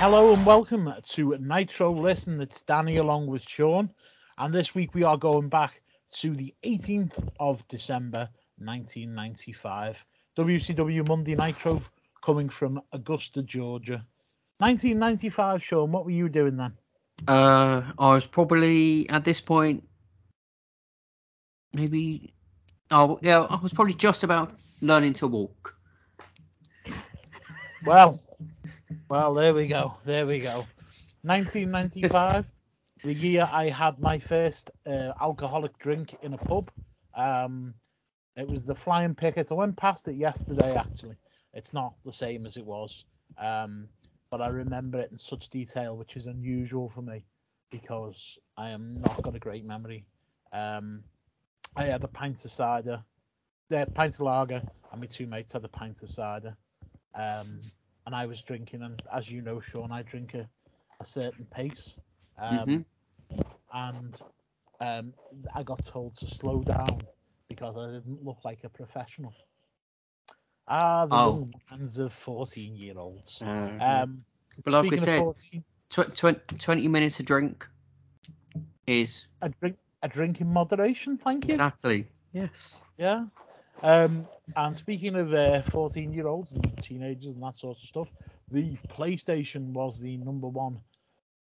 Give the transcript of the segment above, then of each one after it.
Hello and welcome to Nitro Listen. It's Danny along with Sean, and this week we are going back to the 18th of December 1995. WCW Monday Nitro coming from Augusta, Georgia. 1995, Sean, what were you doing then? Uh, I was probably at this point, maybe. Oh yeah, I was probably just about learning to walk. Well, well, there we go. There we go. 1995, the year I had my first uh, alcoholic drink in a pub. Um, it was the Flying Pickets. I went past it yesterday, actually. It's not the same as it was. Um, but I remember it in such detail, which is unusual for me because I am not got a great memory. Um, I had a pint of cider, yeah, pint of lager, and my two mates had a pint of cider. Um, and I was drinking, and as you know, Sean, I drink a, a certain pace. Um, Mhm. And um, I got told to slow down because I didn't look like a professional. Ah, the Oh. young minds of 14 year olds. Uh, Um, but like I said, 14, tw- tw- 20 minutes a drink is a drink, a drink in moderation, thank you. exactly yes. Yeah. Um, and speaking of uh, 14 year olds and teenagers and that sort of stuff, the PlayStation was the number one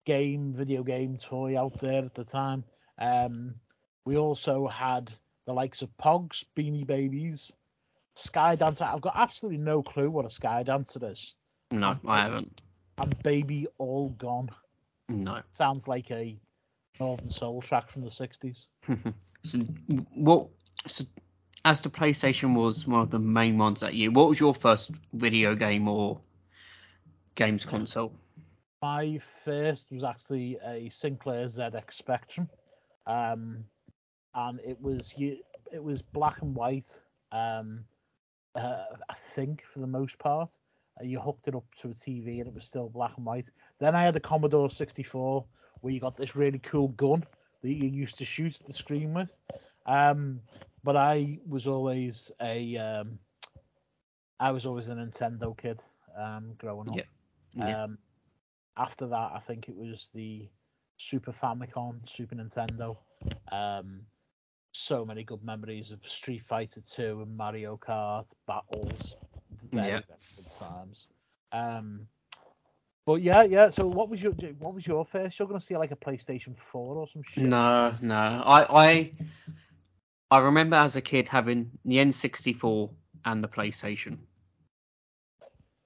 game, video game toy out there at the time. Um, we also had the likes of Pogs, Beanie Babies, Sky Dancer. I've got absolutely no clue what a Sky Dancer is. No, I haven't. And Baby All Gone. No. Sounds like a Northern Soul track from the 60s. So what? So as the PlayStation was one of the main ones that year, what was your first video game or games console? My first was actually a Sinclair ZX Spectrum, um, and it was it was black and white. Um, uh, I think for the most part, uh, you hooked it up to a TV and it was still black and white. Then I had a Commodore 64 where you got this really cool gun that you used to shoot at the screen with. Um, but I was always a um, I was always a Nintendo kid um, growing up. Yeah. Yeah. Um, after that, I think it was the Super Famicom, Super Nintendo. Um, so many good memories of Street Fighter 2 and Mario Kart battles. Very, Yeah. very good times. Um, but yeah, yeah. So what was your what was your first? You're gonna see like a PlayStation 4 or some shit. No, no. I, I I remember as a kid having the N64 and the PlayStation.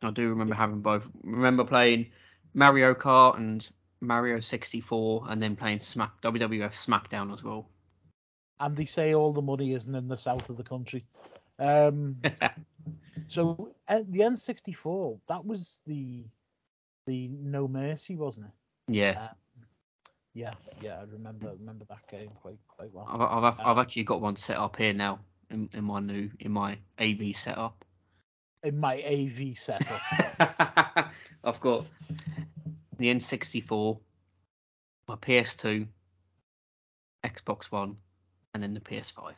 I do remember having both. Remember playing Mario Kart and Mario 64, and then playing Smack WWF SmackDown as well. And they say all the money isn't in the south of the country. Um, so uh, the N64, that was the the No Mercy, wasn't it? yeah, Uh, yeah, yeah, I remember remember that game quite quite well. I've, I've, I've actually got one set up here now in, in my new in my AV setup. In my AV setup. I've got the N64, my PS2, Xbox One, and then the PS5.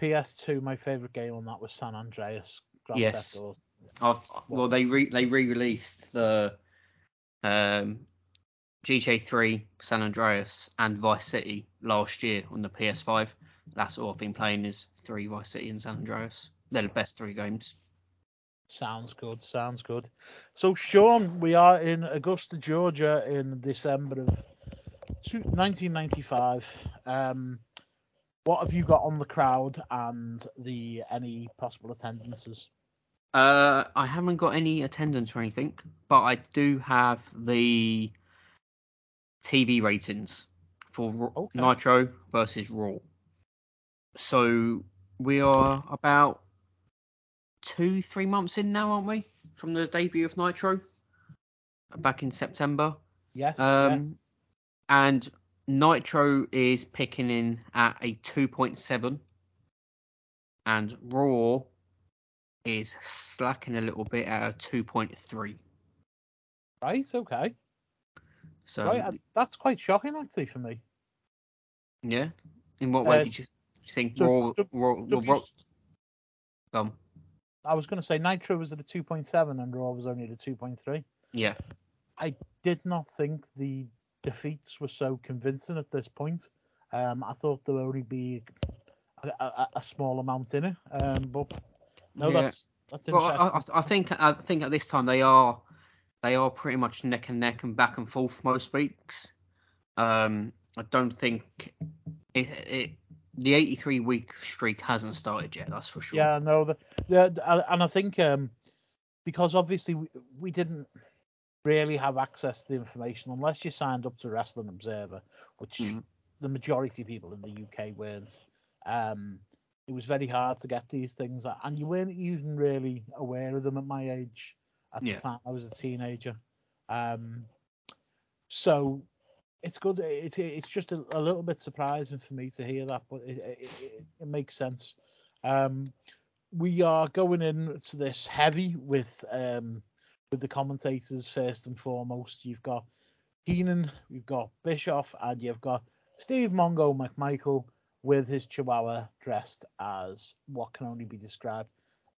PS2, my favorite game on that was San Andreas. Grand Yes. Theft I've, well, they re they re-released the um, GTA 3, San Andreas, and Vice City last year on the PS5. That's all I've been playing is three Vice City and San Andreas. They're the best three games. Sounds good. Sounds good. So, Sean, we are in Augusta, Georgia, in December of 1995. Um, what have you got on the crowd and the any possible attendances? Uh, I haven't got any attendance or anything, but I do have the TV ratings for Okay. Nitro versus Raw. So we are about two, three months in now, aren't we, from the debut of Nitro back in September? Yes. yes. Um, and Nitro is picking in at a 2.7, and Raw is slacking a little bit at a 2.3. Right. Okay. So right. That's quite shocking, actually, for me. yeah, in what way Uh, did you think Raw? W- Raw, W- Raw um, I was going to say Nitro was at a 2.7 and Raw was only at a 2.3. Yeah. I did not think the defeats were so convincing at this point. Um, I thought there would only be a, a, a small amount in it. Um, but no, Yeah. that's that's Well, I, I think I think at this time they are they are pretty much neck and neck and back and forth most weeks. Um, I don't think it, it the 83 week streak hasn't started yet. That's for sure. Yeah, no, the, the and I think um, because obviously we, we didn't really have access to the information unless you signed up to Wrestling Observer, which Mhm. the majority of people in the UK weren't. Um, it was very hard to get these things, and you weren't even really aware of them at my age. At Yeah. the time, I was a teenager. Um, so it's good. It's it's just a, a little bit surprising for me to hear that, but it it, it, makes sense. Um, we are going into this heavy with um with the commentators first and foremost. You've got Heenan, you've got Bischoff, and you've got Steve Mongo McMichael with his Chihuahua dressed as what can only be described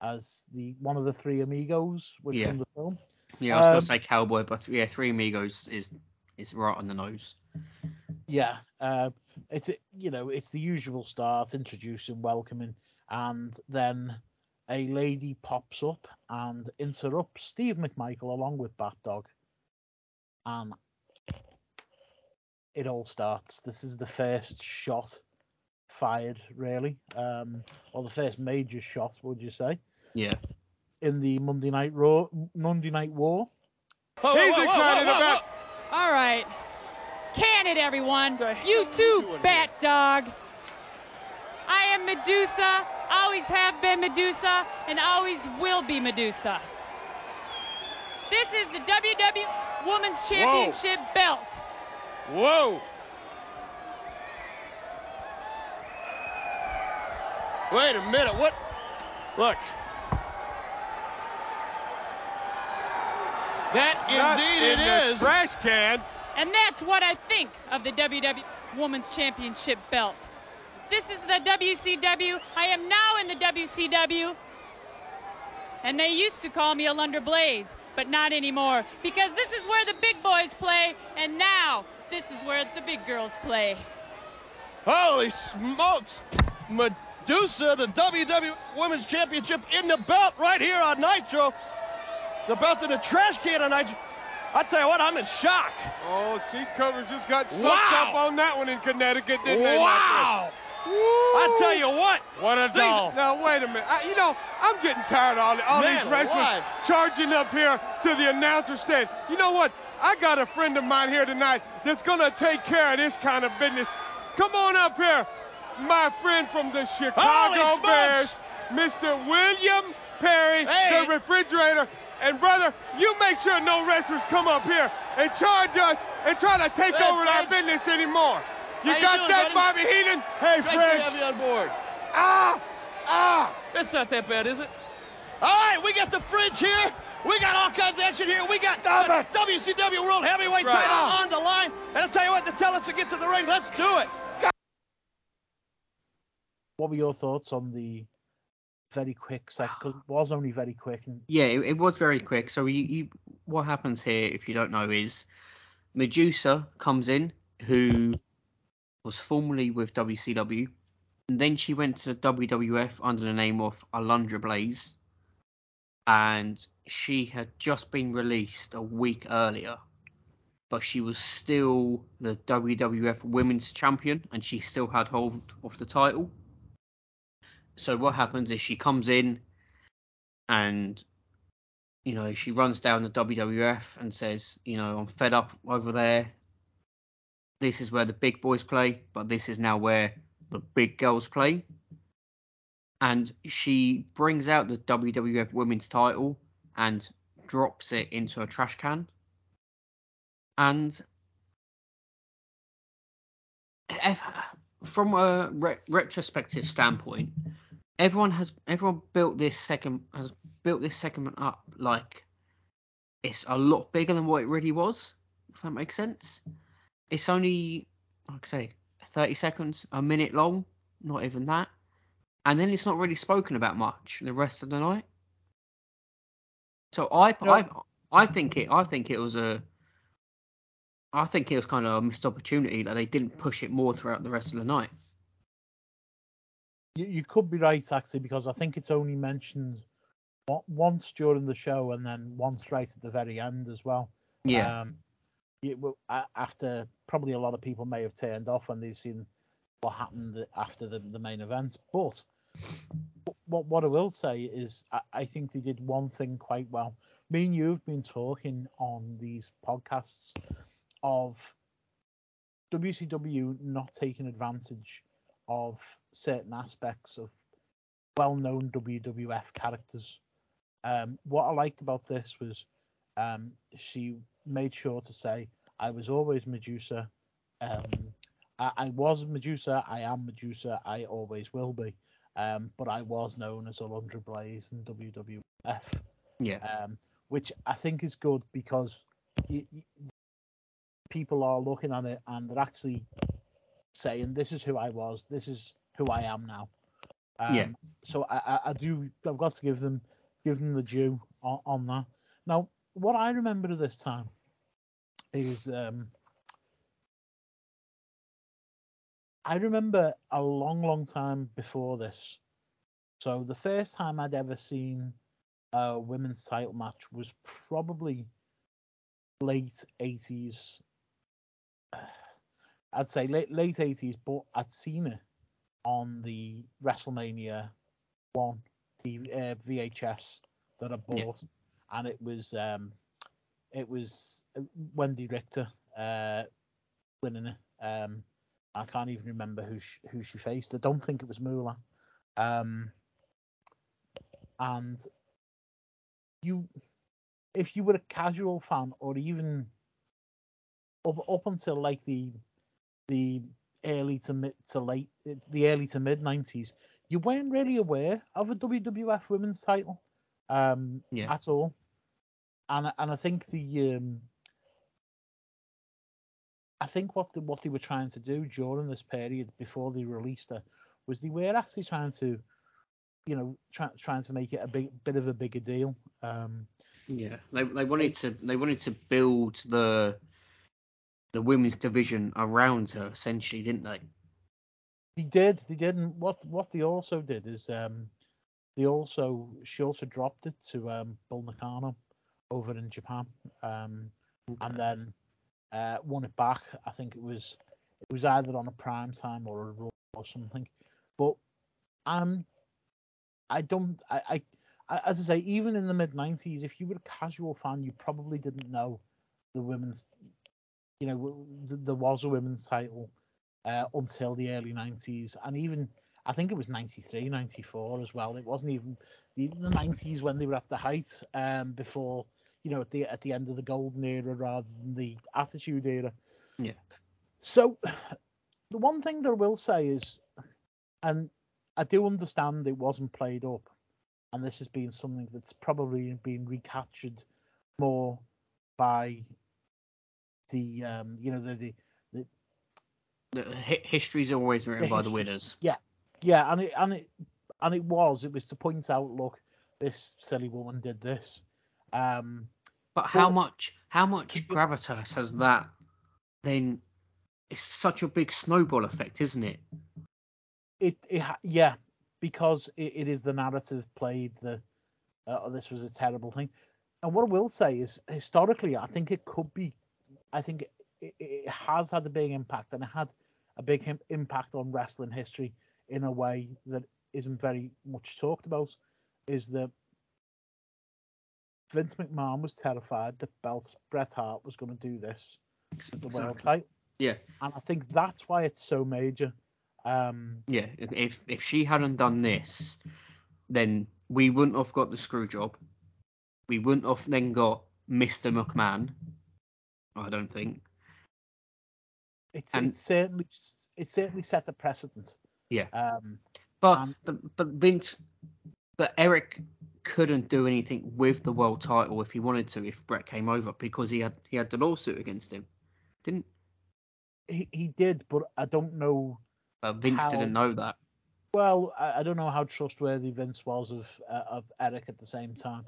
as the one of the three amigos which Yeah. from the film. Yeah, I was Um, gonna say cowboy, but yeah, Three Amigos is is right on the nose. Yeah, uh, it's you know it's the usual start, introducing, welcoming, and then a lady pops up and interrupts Steve McMichael along with Bat Dog, and it all starts. This is the first shot fired, really, um, or the first major shot, would you say, Yeah. in the Monday Night Raw, Monday Night War? He's excited about. All right. Can it, everyone? The hell You you too, doing bat dog. I am Medusa, always have been Medusa, and always will be Medusa. This is the WWE Women's Championship belt. Whoa. Wait a minute. What? Look. That Not indeed in it the is. Trash can. And that's what I think of the WWE Women's Championship belt. This is the WCW. I am now in the WCW. And they used to call me Alundra Blaze, but not anymore because this is where the big boys play, and now this is where the big girls play. Holy smokes. Medusa, the WWE Women's Championship in the belt right here on Nitro. The belt in the trash can on Nitro. I tell you what, I'm in shock. Oh, seat covers just got sucked Wow. up on that one in Connecticut, didn't they? Wow. I tell you what. What a These- doll. Now, wait a minute. I, you know, I'm getting tired of all, all Man these wrestlers alive. charging up here to the announcer stand. You know what? I got a friend of mine here tonight that's going to take care of this kind of business. Come on up here, my friend from the Chicago Bears. Mr. William Perry, Hey. the refrigerator. And brother, you make sure no wrestlers come up here and charge us and try to take over our business anymore. You How you got doing, that, buddy? Bobby Heenan? Hey, Great to French. have you on board. Ah! Ah! It's not that bad, is it? All right, we got the fridge here. We got all kinds of action here. We got the WCW World Heavyweight right. title on the line. And I'll tell you what, to tell us to get to the ring, let's do it. What were your thoughts on the very quick? 'cause it was only very quick, and Yeah, it, it was very quick. So you, you, what happens here, if you don't know, is Medusa comes in, who was formerly with WCW, and then she went to the WWF under the name of Alundra Blaze, and she had just been released a week earlier, but she was still the WWF Women's Champion, and she still had hold of the title. So what happens is she comes in and you know she runs down the WWF and says, you know, I'm fed up over there. This is where the big boys play, but this is now where the big girls play. And she brings out the WWF Women's title and drops it into a trash can. And if, from a re- retrospective standpoint, everyone has everyone built this second has built this segment up like it's a lot bigger than what it really was. If that makes sense. It's only like I say 30 seconds, a minute long, not even that. And then it's not really spoken about much the rest of the night. So I No. I I think it. I think it was a. I think it was kind of a missed opportunity that they didn't push it more throughout the rest of the night. You, you could be right actually because I think it's only mentioned once during the show and then once right at the very end as well. Yeah. Um, it, after probably a lot of people may have turned off when they've seen what happened after the, the main event. But what what I will say is I, I think they did one thing quite well. Me and you've been talking on these podcasts of WCW not taking advantage of certain aspects of well-known WWF characters. Um, what I liked about this was um, she made sure to say, "I was always Medusa. Um, I, I was Medusa. I am Medusa. I always will be. Um, but I was known as Alundra Blaze in WWF." yeah. um, which I think is good because y y people are looking at it and they're actually saying, "This is who I was. This is who I am now." Um, Yeah. So I, I, do. I've got to give them give them the due on, on that. Now, what I remember of this time is um, I remember a long, long time before this. So the first time I'd ever seen a women's title match was probably late 80s. I'd say late late 80s, but I'd seen it on the WrestleMania one the uh, VHS that I Yeah. bought, and it was um, it was uh, Wendi Richter uh, winning it. Um, I can't even remember who she, who she faced. I don't think it was Moolah. Um, and you, if you were a casual fan or even up up until like the the early to mid to late the early to mid nineties, you weren't really aware of a WWF women's title um, Yeah. at all. And and I think the um, I think what the, what they were trying to do during this period before they released her was they were actually trying to, you know, try, trying to make it a big bit of a bigger deal. Um, Yeah, they they wanted to they wanted to build the the women's division around her essentially, didn't they? They did, they did, and what what they also did is um, they also she also dropped it to um, Bull Nakano over in Japan, um, and then uh, won it back. I think it was it was either on a prime time or a Raw or something, but um, I don't I, I I as I say even in the mid '90s, if you were a casual fan, you probably didn't know the women's, you know, th- there was a women's title uh, until the early 90s and even I think it was 93 94 as well it wasn't even the, the 90s when they were at the height um before you know at the at the end of the golden era rather than the attitude era Yeah. so the one thing that I will say is and I do understand it wasn't played up and this has been something that's probably been recaptured more by the um you know the the The hi- history's always written The by the winners. Yeah, yeah, and it and it and it was. It was to point out, look, this silly woman did this. Um, But how Well, much how much gravitas has that? Then it's such a big snowball effect, isn't it? it, it yeah, because it, it is the narrative played. The uh, this was a terrible thing. And what I will say is, historically, I think it could be. I think it, it has had a big impact, and it had a big im- impact on wrestling history in a way that isn't very much talked about. Is that Vince McMahon was terrified that Belt Bret Hart was going to do this with the world title, Yeah, and I think that's why it's so major. Um, yeah. If if she hadn't done this, then we wouldn't have got the screw job. We wouldn't have then got Mr. McMahon. I don't think. it's And- it certainly it certainly set a precedent. Yeah. Um, But Um, but but Vince, but Eric couldn't do anything with the world title if he wanted to if Bret came over because he had he had the lawsuit against him. Didn't he he did, but I don't know. uh, Vince How- didn't know that. Well, I, I don't know how trustworthy Vince was of uh, of Eric at the same time,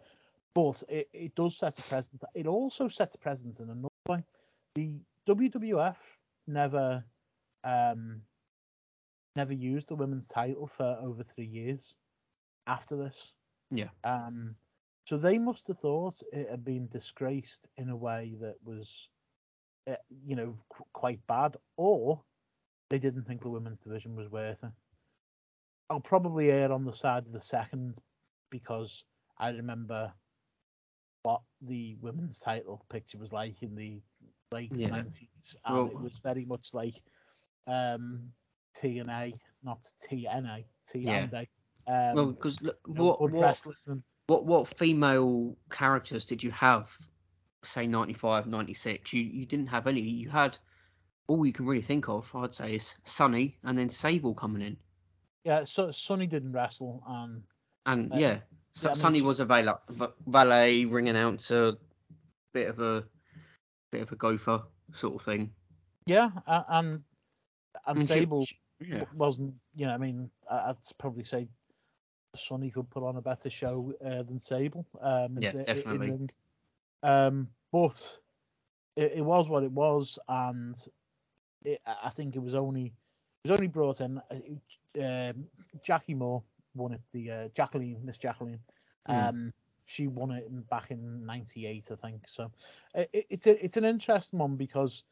but it, it does set a precedent. It also sets a precedent in another way. The WWF never um, never used the women's title for over three years after this. Yeah. Um, so they must have thought it had been disgraced in a way that was, uh, you know, qu- quite bad, or they didn't think the women's division was worth it. I'll probably err on the side of the second because I remember what the women's title picture was like in the late Yeah. 90s, and Well- it was very much like um, TNA, not TNA, TNA. Um, well, because know, what what, what what female characters did you have? Say 95, 96. You you didn't have any. You had all you can really think of. I'd say is Sunny and then Sable coming in. yeah, so Sunny didn't wrestle, and And Uh, yeah, so yeah, Sunny was a valet, va- valet, ring announcer, bit of a bit of a gopher sort of thing. yeah, and and And Sable she- yeah, wasn't, you know, I mean, I'd probably say Sunny could put on a better show uh, than Sable. Um, Yeah, in- in definitely. ring. Um, but it, it was what it was, and it, I I think it was only it was only brought in. uh, Um, Jackie Moore won it. The uh, Jacqueline, Miss Jacqueline. Mm. Um, she won it in, back in '98, I think. So it, it, it's a, it's an interesting one because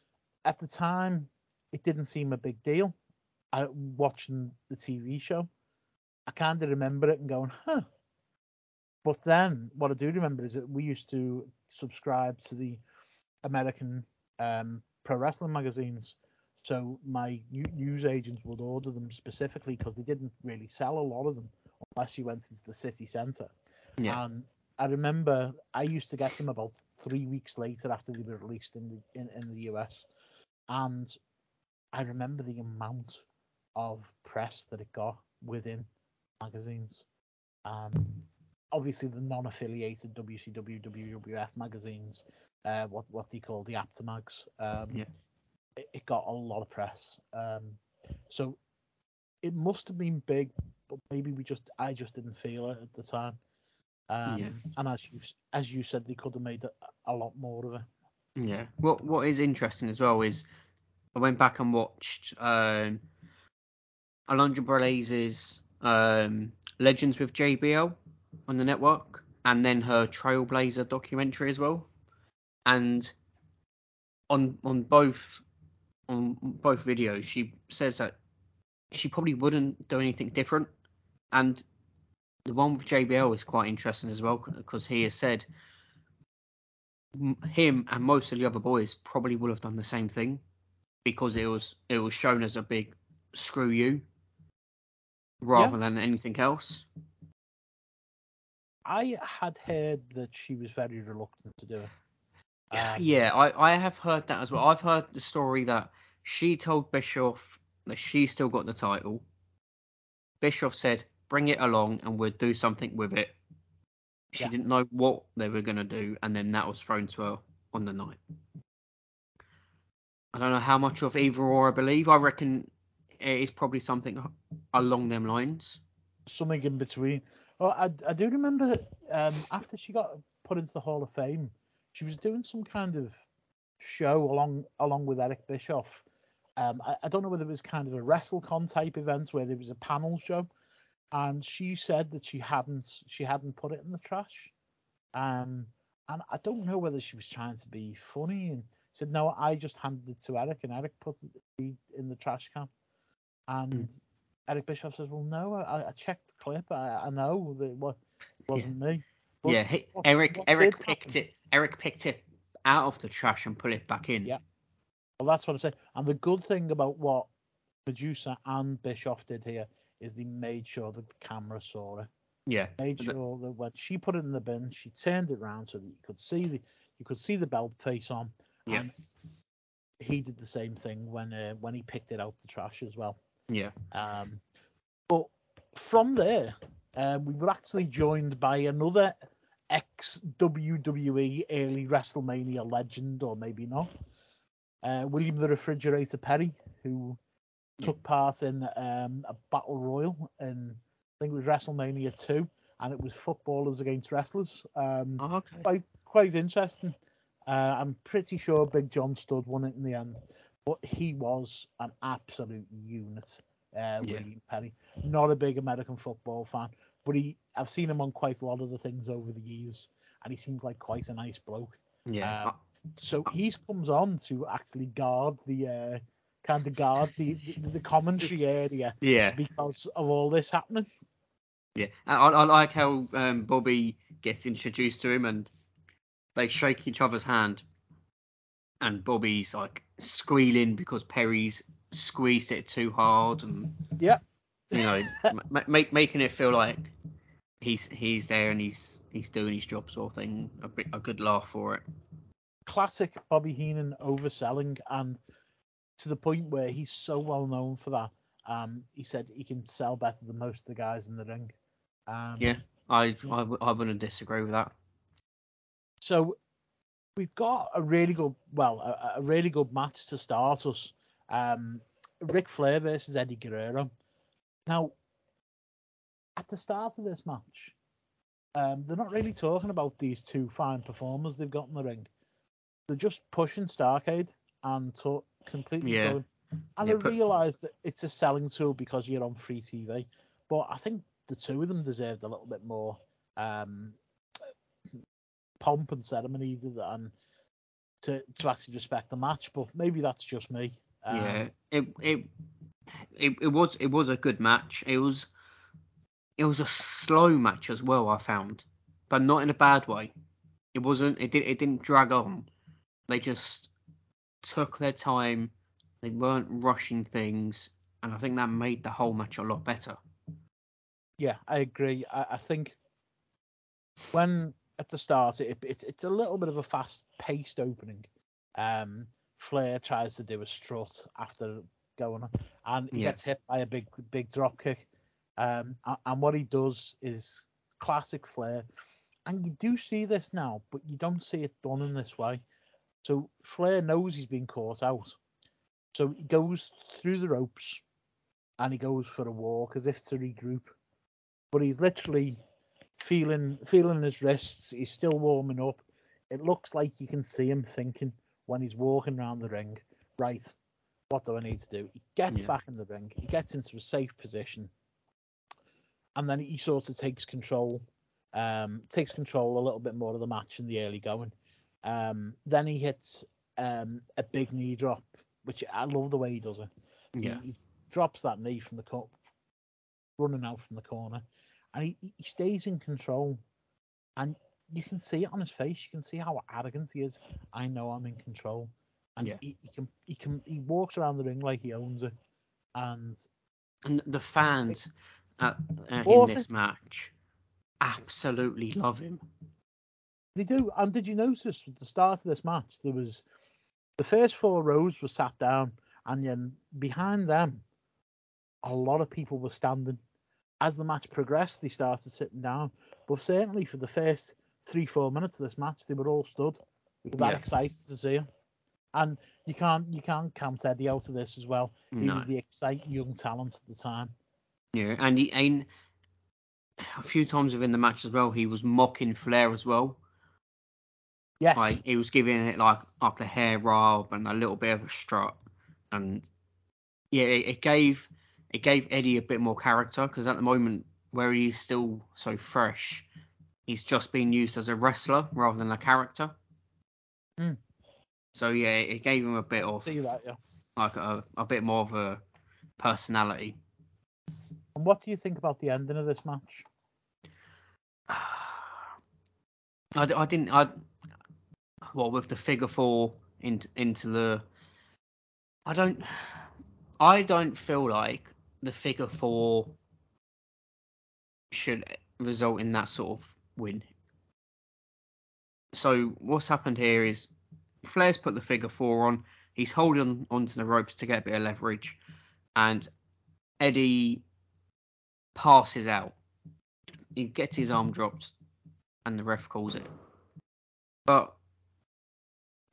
at the time it didn't seem a big deal. I, watching the TV show, I kind of remember it and going, huh. But then what I do remember is that we used to subscribe to the American um, pro wrestling magazines. So my news agents would order them specifically because they didn't really sell a lot of them unless you went into the city centre. yeah, And I remember I used to get them about three weeks later after they were released in the in, in the US. And I remember the amount of press that it got within magazines. Um, obviously the non-affiliated WCW, WWF magazines, uh, what what they call the Apter mags. Um, Yeah. It, it got a lot of press. Um, so it must have been big, but maybe we just I just didn't feel it at the time. Um, Yeah. And as you as you said, they could have made a, a lot more of it. yeah. What what is interesting as well is I went back and watched um, Alundra Blaze's um, Legends with JBL on the network, and then her Trailblazer documentary as well. And on on both on both videos, she says that she probably wouldn't do anything different. And the one with JBL is quite interesting as well because he has said him and most of the other boys probably would have done the same thing because it was it was shown as a big screw you rather than anything else. I had heard that she was very reluctant to do it. Um, yeah, I, I have heard that as well. I've heard the story that she told Bischoff that she still got the title. Bischoff said, "Bring it along, and we'll do something with it." She Yeah. didn't know what they were gonna do, and then that was thrown to her on the night. I don't know how much of either or I believe. I reckon it is probably something along them lines. something in between. Oh, I, I do remember um, after she got put into the Hall of Fame, she was doing some kind of show along along with Eric Bischoff. Um, I, I don't know whether it was kind of a WrestleCon type event where there was a panel show, and she said that she hadn't she hadn't put it in the trash. Um, and I don't know whether she was trying to be funny and said no, I just handed it to Eric and Eric put it in the trash can. And Mm. Eric Bischoff says, "Well, no, I, I checked the clip. I, I know that it wasn't me." Yeah, he, what- Eric what Eric picked happen- it. Eric picked it out of the trash and put it back in. Yeah. Well, that's what I say. And the good thing about what Medusa and Bischoff did here is they made sure that the camera saw it. Yeah. Made sure that when she put it in the bin, she turned it round so that you could see the you could see the belt face on. Yeah. And he did the same thing when uh, when he picked it out the trash as well. Yeah. Um, but from there, uh, we were actually joined by another ex WWE early WrestleMania legend, or maybe not, uh, William the Refrigerator Perry, who took part in um, a battle royal in I think it was WrestleMania two, and it was footballers against wrestlers. Um, Oh, okay. quite quite interesting. Uh, I'm pretty sure Big John Studd won it in the end, but he was an absolute unit. Uh, Yeah. William Perry, not a big American football fan, but he I've seen him on quite a lot of the things over the years, and he seems like quite a nice bloke. Yeah. Um, so he comes on to actually guard the uh, kind of guard the, the the commentary area yeah. because of all this happening. Yeah, I, I like how um, Bobby gets introduced to him and they shake each other's hand, and Bobby's like squealing because Perry's squeezed it too hard, and Yep. You know, ma- make, making it feel like he's he's there and he's he's doing his job sort of thing. A bit a good laugh for it. classic Bobby Heenan overselling and to the point where he's so well known for that. Um, he said he can sell better than most of the guys in the ring. Um, Yeah. I I, w- I wouldn't disagree with that. So we've got a really good, well, a, a really good match to start us. Um, Ric Flair versus Eddie Guerrero. Now, at the start of this match, um, they're not really talking about these two fine performers they've got in the ring. They're just pushing Starcade and to- completely Yeah. And Yeah, I but- realise that it's a selling tool because you're on free TV, but I think the two of them deserved a little bit more um, pomp and ceremony than to to actually respect the match. But maybe that's just me. Um, yeah, it, it it it was it was a good match. It was it was a slow match as well. I found, but not in a bad way. It wasn't. It did. It didn't drag on. They just took their time. They weren't rushing things, and I think that made the whole match a lot better. Yeah, I agree. I, I think when at the start it, it it's a little bit of a fast-paced opening. Um, Flair tries to do a strut after going on, and he Yeah. gets hit by a big big drop kick. Um, and what he does is classic Flair, and you do see this now, but you don't see it done in this way. So Flair knows he's been caught out, so he goes through the ropes, and he goes for a walk as if to regroup but he's literally feeling feeling his wrists. He's still warming up. It looks like you can see him thinking when he's walking around the ring. Right, what do I need to do? He gets Yeah. back in the ring. He gets into a safe position, and then he sort of takes control. Um, takes control a little bit more of the match in the early going. Um, then he hits um, a big knee drop, which I love the way he does it. He- Yeah, He, drops that knee from the cup, running out from the corner, and he, he stays in control. And you can see it on his face. You can see how arrogant he is. I know I'm in control. And Yeah. he, he can he can he walks around the ring like he owns it. And and the fans at, uh, in this match absolutely love him. they do. And did you notice at the start of this match there was the first four rows were sat down, and then behind them, a lot of people were standing. As the match progressed, they started sitting down. But certainly for the first three, four minutes of this match, they were all stood. They were that Yeah. excited to see him. And you can't you can't count Eddie out of this as well. He No. was the exciting young talent at the time. Yeah, and he and a few times within the match as well, he was mocking Flair as well. Yes. Like he was giving it like like a hair rub and a little bit of a strut, and yeah, it, it gave it gave Eddie a bit more character because at the moment where he's still so fresh, he's just being used as a wrestler rather than a character. Hmm. So yeah, it gave him a bit of see that, yeah. like a, a bit more of a personality. And what do you think about the ending of this match? I, I didn't I well with the figure four into into the I don't I don't feel like the figure four should result in that sort of win. So what's happened here is Flair's put the figure four on. He's holding onto the ropes to get a bit of leverage, and Eddie passes out. He gets his arm dropped, and the ref calls it. But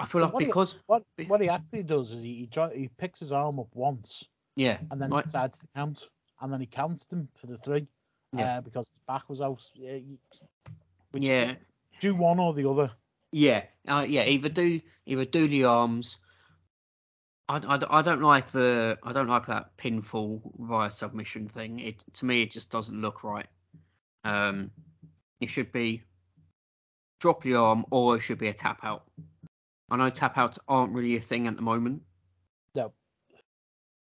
I feel But like what he- because What what he actually does is he he, he picks his arm up once yeah, and then like- decides to count, and then he counts them for the three, Yeah. uh, because his back was out. Uh, which- Yeah, Do one or the other. Yeah, uh, yeah. Either do either do the arms. I, I, I don't like the I don't like that pinfall via submission thing. It to me it just doesn't look right. Um, it should be drop the arm or it should be a tap out. I know tap outs aren't really a thing at the moment. No.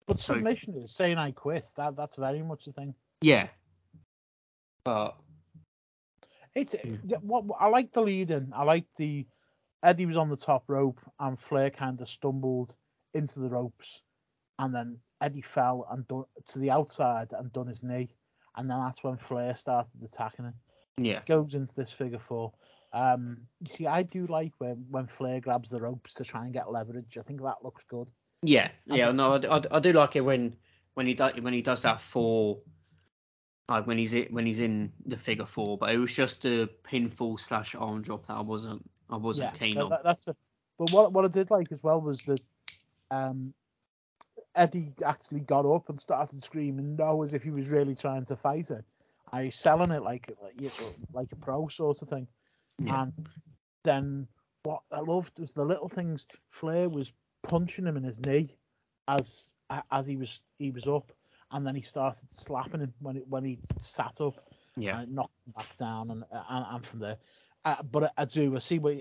But So- submission is saying I quit. That that's very much a thing. Yeah, but It's yeah, what I like the lead in. I like the Eddie was on the top rope and Flair kind of stumbled into the ropes, and then Eddie fell and done, to the outside and done his knee, and then that's when Flair started attacking him. yeah, Goes into this figure four. Um, you see, I do like when when Flair grabs the ropes to try and get leverage. I think that looks good. Yeah, yeah, think- no, I, I, I do like it when when he does when he does that for like when he's in, when he's in the figure four, but it was just a pinfall slash arm drop that I wasn't I wasn't keen that- on. that- that's a, but what what I did like as well was that um, Eddie actually got up and started screaming no as if he was really trying to fight it. I was selling it like like, like a pro sort of thing. Yeah. And then what I loved was the little things. Flair was punching him in his knee as as he was he was up, and then he started slapping him when it, when he sat up Yeah, and knocked him back down, and and, and from there. Uh, but I, I do I see where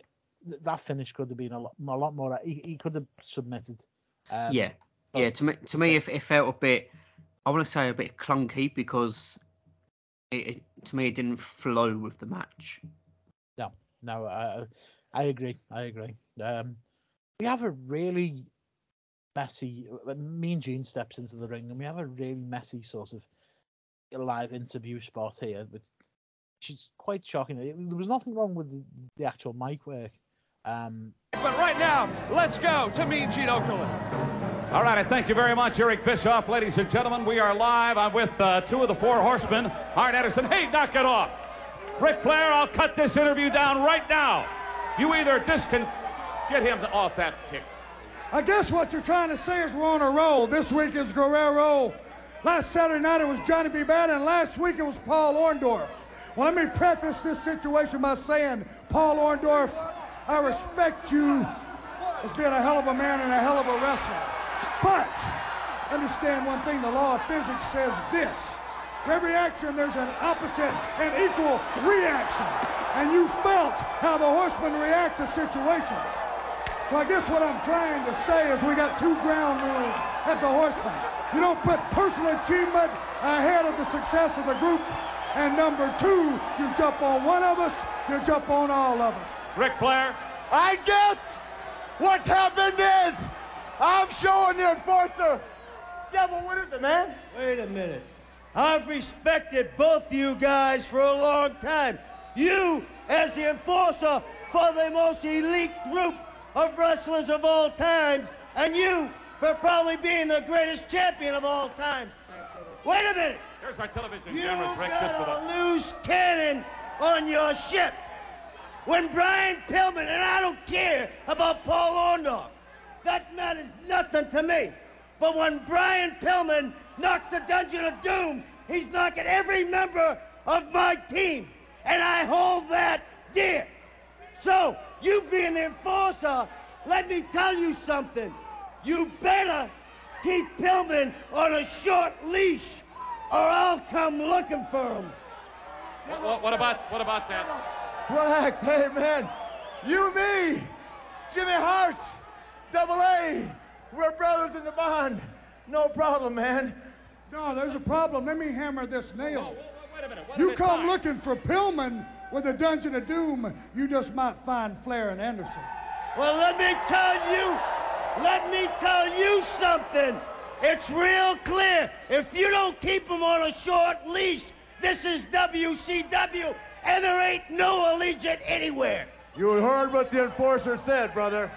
th- that finish could have been a lot, a lot more. He, he could have submitted. Um, yeah, yeah. To me, to me, it, it felt a bit. I want to say a bit clunky because it, it to me it didn't flow with the match. No, I I agree. I agree. Um, we have a really messy. uh, Mean Gene steps into the ring, and we have a really messy sort of live interview spot here, which is quite shocking. There was nothing wrong with the, the actual mic work. Um, But right now, let's go to Mean Gene Okerlund. All right, I thank you very much, Eric Bischoff. Ladies and gentlemen, we are live. I'm with uh, two of the four horsemen. Arn Anderson, hey, knock it off. Ric Flair, I'll cut this interview down right now. You either discon... Get him off that kick. I guess what you're trying to say is we're on a roll. This week is Guerrero. Last Saturday night it was Johnny B. Bad, and last week it was Paul Orndorff. Well, let me preface this situation by saying, Paul Orndorff, I respect you as being a hell of a man and a hell of a wrestler. But understand one thing: the law of physics says this. For every action, there's an opposite and equal reaction. And you felt how the horsemen react to situations. So I guess what I'm trying to say is we got two ground rules as a horseback. You don't put personal achievement ahead of the success of the group. And number two, you jump on one of us, you jump on all of us. Ric Flair, I guess what happened is I'm showing the enforcer. Yeah, but what is it, man? Wait a minute. I've respected both you guys for a long time. You as the enforcer for the most elite group of wrestlers of all times, and you for probably being the greatest champion of all times. Wait a minute. there's our television You cameras, Ric. Just for got the... a loose cannon on your ship. When Brian Pillman, and I don't care about Paul Orndorff, that matters nothing to me. But when Brian Pillman knocks the Dungeon of Doom, he's knocking every member of my team. And I hold that dear. So, you being the enforcer, let me tell you something. You better keep Pillman on a short leash, or I'll come looking for him. What, what, what about what about that? Relax, hey man. You, me, Jimmy Hart, Double A. We're brothers in the bond. No problem, man. No, there's a problem. Let me hammer this nail. whoa, whoa, wait a minute. What You come find? looking for Pillman with the Dungeon of Doom, you just might find Flair and Anderson. Well, let me tell you, let me tell you something. It's real clear. If you don't keep him on a short leash, this is WCW, and there ain't no Allegiant anywhere. You heard what the enforcer said, brother.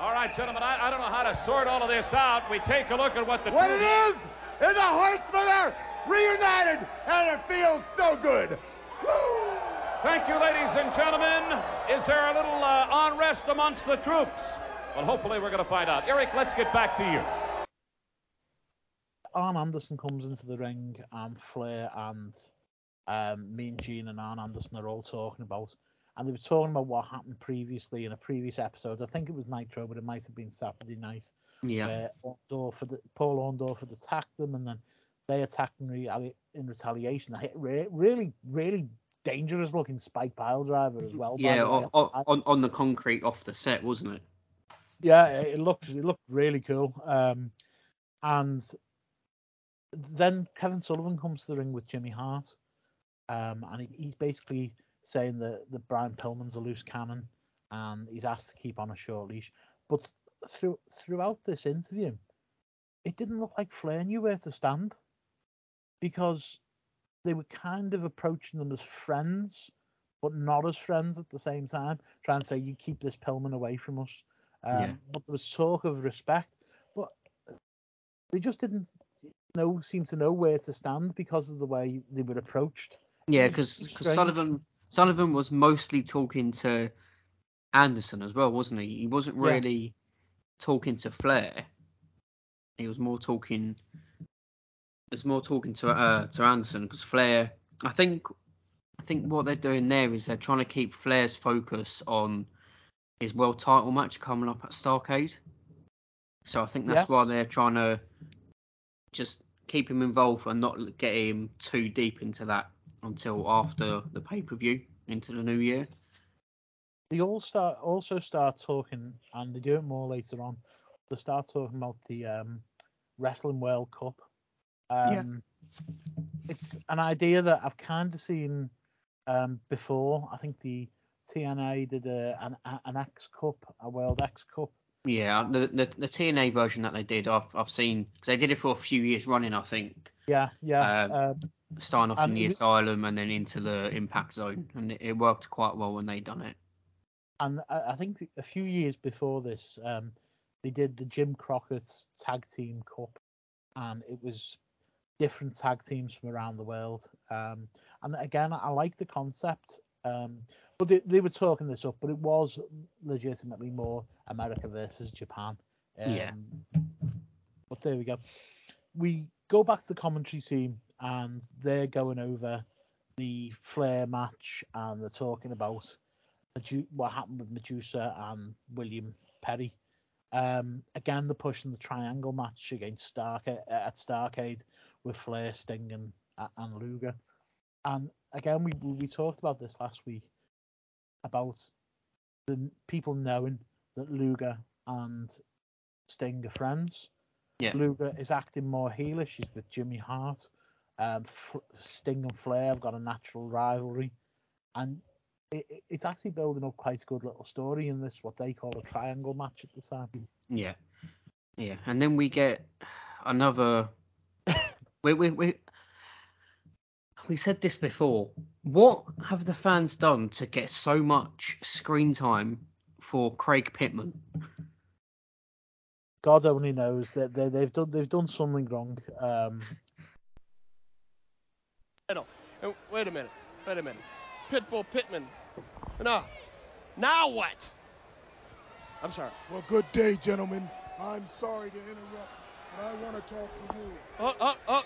All right, gentlemen, I, I don't know how to sort all of this out. We take a look at what the What two- it is, is the horsemen are reunited, and it feels so good. Woo! Thank you, ladies and gentlemen. Is there a little uh, unrest amongst the troops? Well, hopefully we're going to find out. Eric, let's get back to you. Arn Anderson comes into the ring, and Flair and um, Mean Gene and Arn Anderson are all talking about, and they were talking about what happened previously in a previous episode. I think it was Nitro, but it might have been Saturday night. Yeah. Where Orndorff had, Paul Orndorff had attacked them, and then they attacked in, reali- in retaliation. Hit re- really, really dangerous looking spike pile driver as well. Yeah, on, on on the concrete off the set, wasn't it? Yeah, it it looked it looked really cool. Um, and then Kevin Sullivan comes to the ring with Jimmy Hart, um, and he, he's basically saying that that Brian Pillman's a loose cannon, and he's asked to keep on a short leash. But through throughout this interview, it didn't look like Flair knew where to stand, because they were kind of approaching them as friends, but not as friends at the same time, trying to say you keep this Pillman away from us. Um, Yeah. But there was talk of respect, but they just didn't know seem to know where to stand because of the way they were approached. Yeah, because. Sullivan Sullivan was mostly talking to Anderson as well, wasn't he? He wasn't Yeah. really talking to Flair. He was more talking. There's more talking to uh to Anderson because Flair. I think I think what they're doing there is they're trying to keep Flair's focus on his world title match coming up at Starcade. So I think that's Yes. why they're trying to just keep him involved and not get him too deep into that until after the pay per view into the new year. They all start also start talking, and they do it more later on. They start talking about the um, Wrestling World Cup. Yeah. Um, It's an idea that I've kind of seen um, before. I think the TNA did a, an, an X Cup, a World X Cup. Yeah, the, the the TNA version that they did, I've I've seen because they did it for a few years running, I think, Yeah, yeah. Um, um, starting off in the it- Asylum and then into the Impact Zone, and it, it worked quite well when they done it. and I, I think a few years before this, um, they did the Jim Crockett's Tag Team Cup, and it was different tag teams from around the world. Um, and again, I like the concept. Um, but they, they were talking this up, but it was legitimately more America versus Japan. Um, Yeah. But there we go. We go back to the commentary scene, and they're going over the Flair match, and they're talking about what happened with Medusa and William Perry. Um, again, they're pushing the triangle match against Stark at Starcade with Flair, Sting, and, and Luger. And again, we we talked about this last week about the people knowing that Luger and Sting are friends. Yeah. Luger is acting more heelish. She's with Jimmy Hart. Um, Sting and Flair have got a natural rivalry, and it, it- it's actually building up quite a good little story in this what they call a triangle match at the time. Yeah, yeah, and then we get another. We we we. We said this before. What have the fans done to get so much screen time for Craig Pittman? God only knows that they, they've done they've done something wrong. Um, wait a minute. Wait a minute. Pitbull Pittman. No. Now what? I'm sorry. Well, good day, gentlemen. I'm sorry to interrupt, but I want to talk to you. Oh, oh, oh.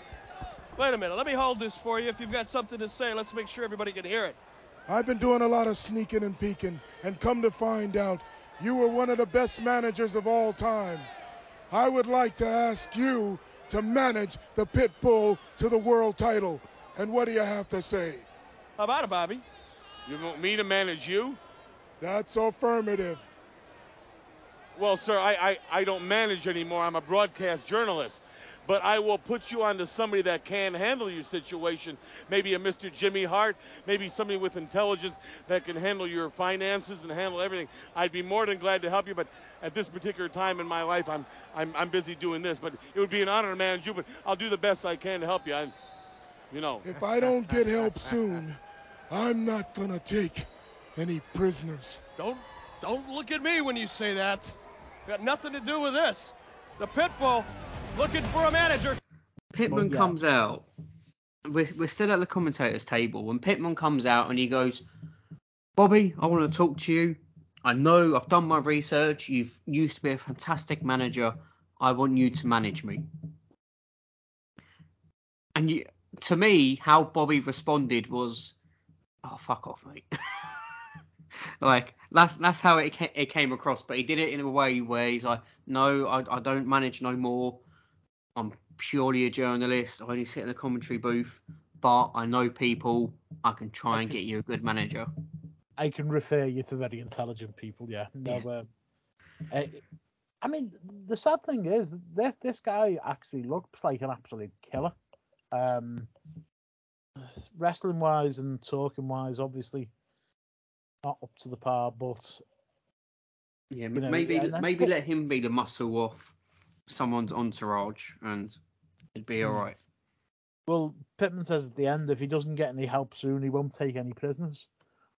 Wait a minute. Let me hold this for you. If you've got something to say, let's make sure everybody can hear it. I've been doing a lot of sneaking and peeking, and come to find out, you were one of the best managers of all time. I would like to ask you to manage the pit bull to the world title. And what do you have to say? How about it, Bobby? You want me to manage you? That's affirmative. Well, sir, I, I, I don't manage anymore. I'm a broadcast journalist. But I will put you onto somebody that can handle your situation. Maybe a Mr. Jimmy Hart, maybe somebody with intelligence that can handle your finances and handle everything. I'd be more than glad to help you, but at this particular time in my life, I'm I'm, I'm busy doing this. But it would be an honor to manage you, but I'll do the best I can to help you. I, you know. If I don't get help soon, I'm not going to take any prisoners. Don't don't look at me when you say that. Got nothing to do with this. The Pitbull looking for a manager. Pittman yeah. comes out. We're, we're still at the commentators table. When Pittman comes out and he goes, Bobby, I want to talk to you. I know I've done my research. You've used to be a fantastic manager. I want you to manage me. And you, to me, how Bobby responded was, "Oh fuck off, mate." like that's that's how it ca- it came across. But he did it in a way where he's like, "No, I, I don't manage no more. I'm purely a journalist. I only sit in the commentary booth, but I know people. I can try and get you a good manager." I can refer you to very intelligent people. Yeah. No, Yeah. um, uh, I mean, the sad thing is, this this guy actually looks like an absolute killer. Um, wrestling wise and talking wise, obviously not up to the par, but Yeah, You know, maybe then- maybe let him be the muscle of someone's entourage, and it'd be Hmm. all right. well, Pittman says at the end, if he doesn't get any help soon, he won't take any prisoners.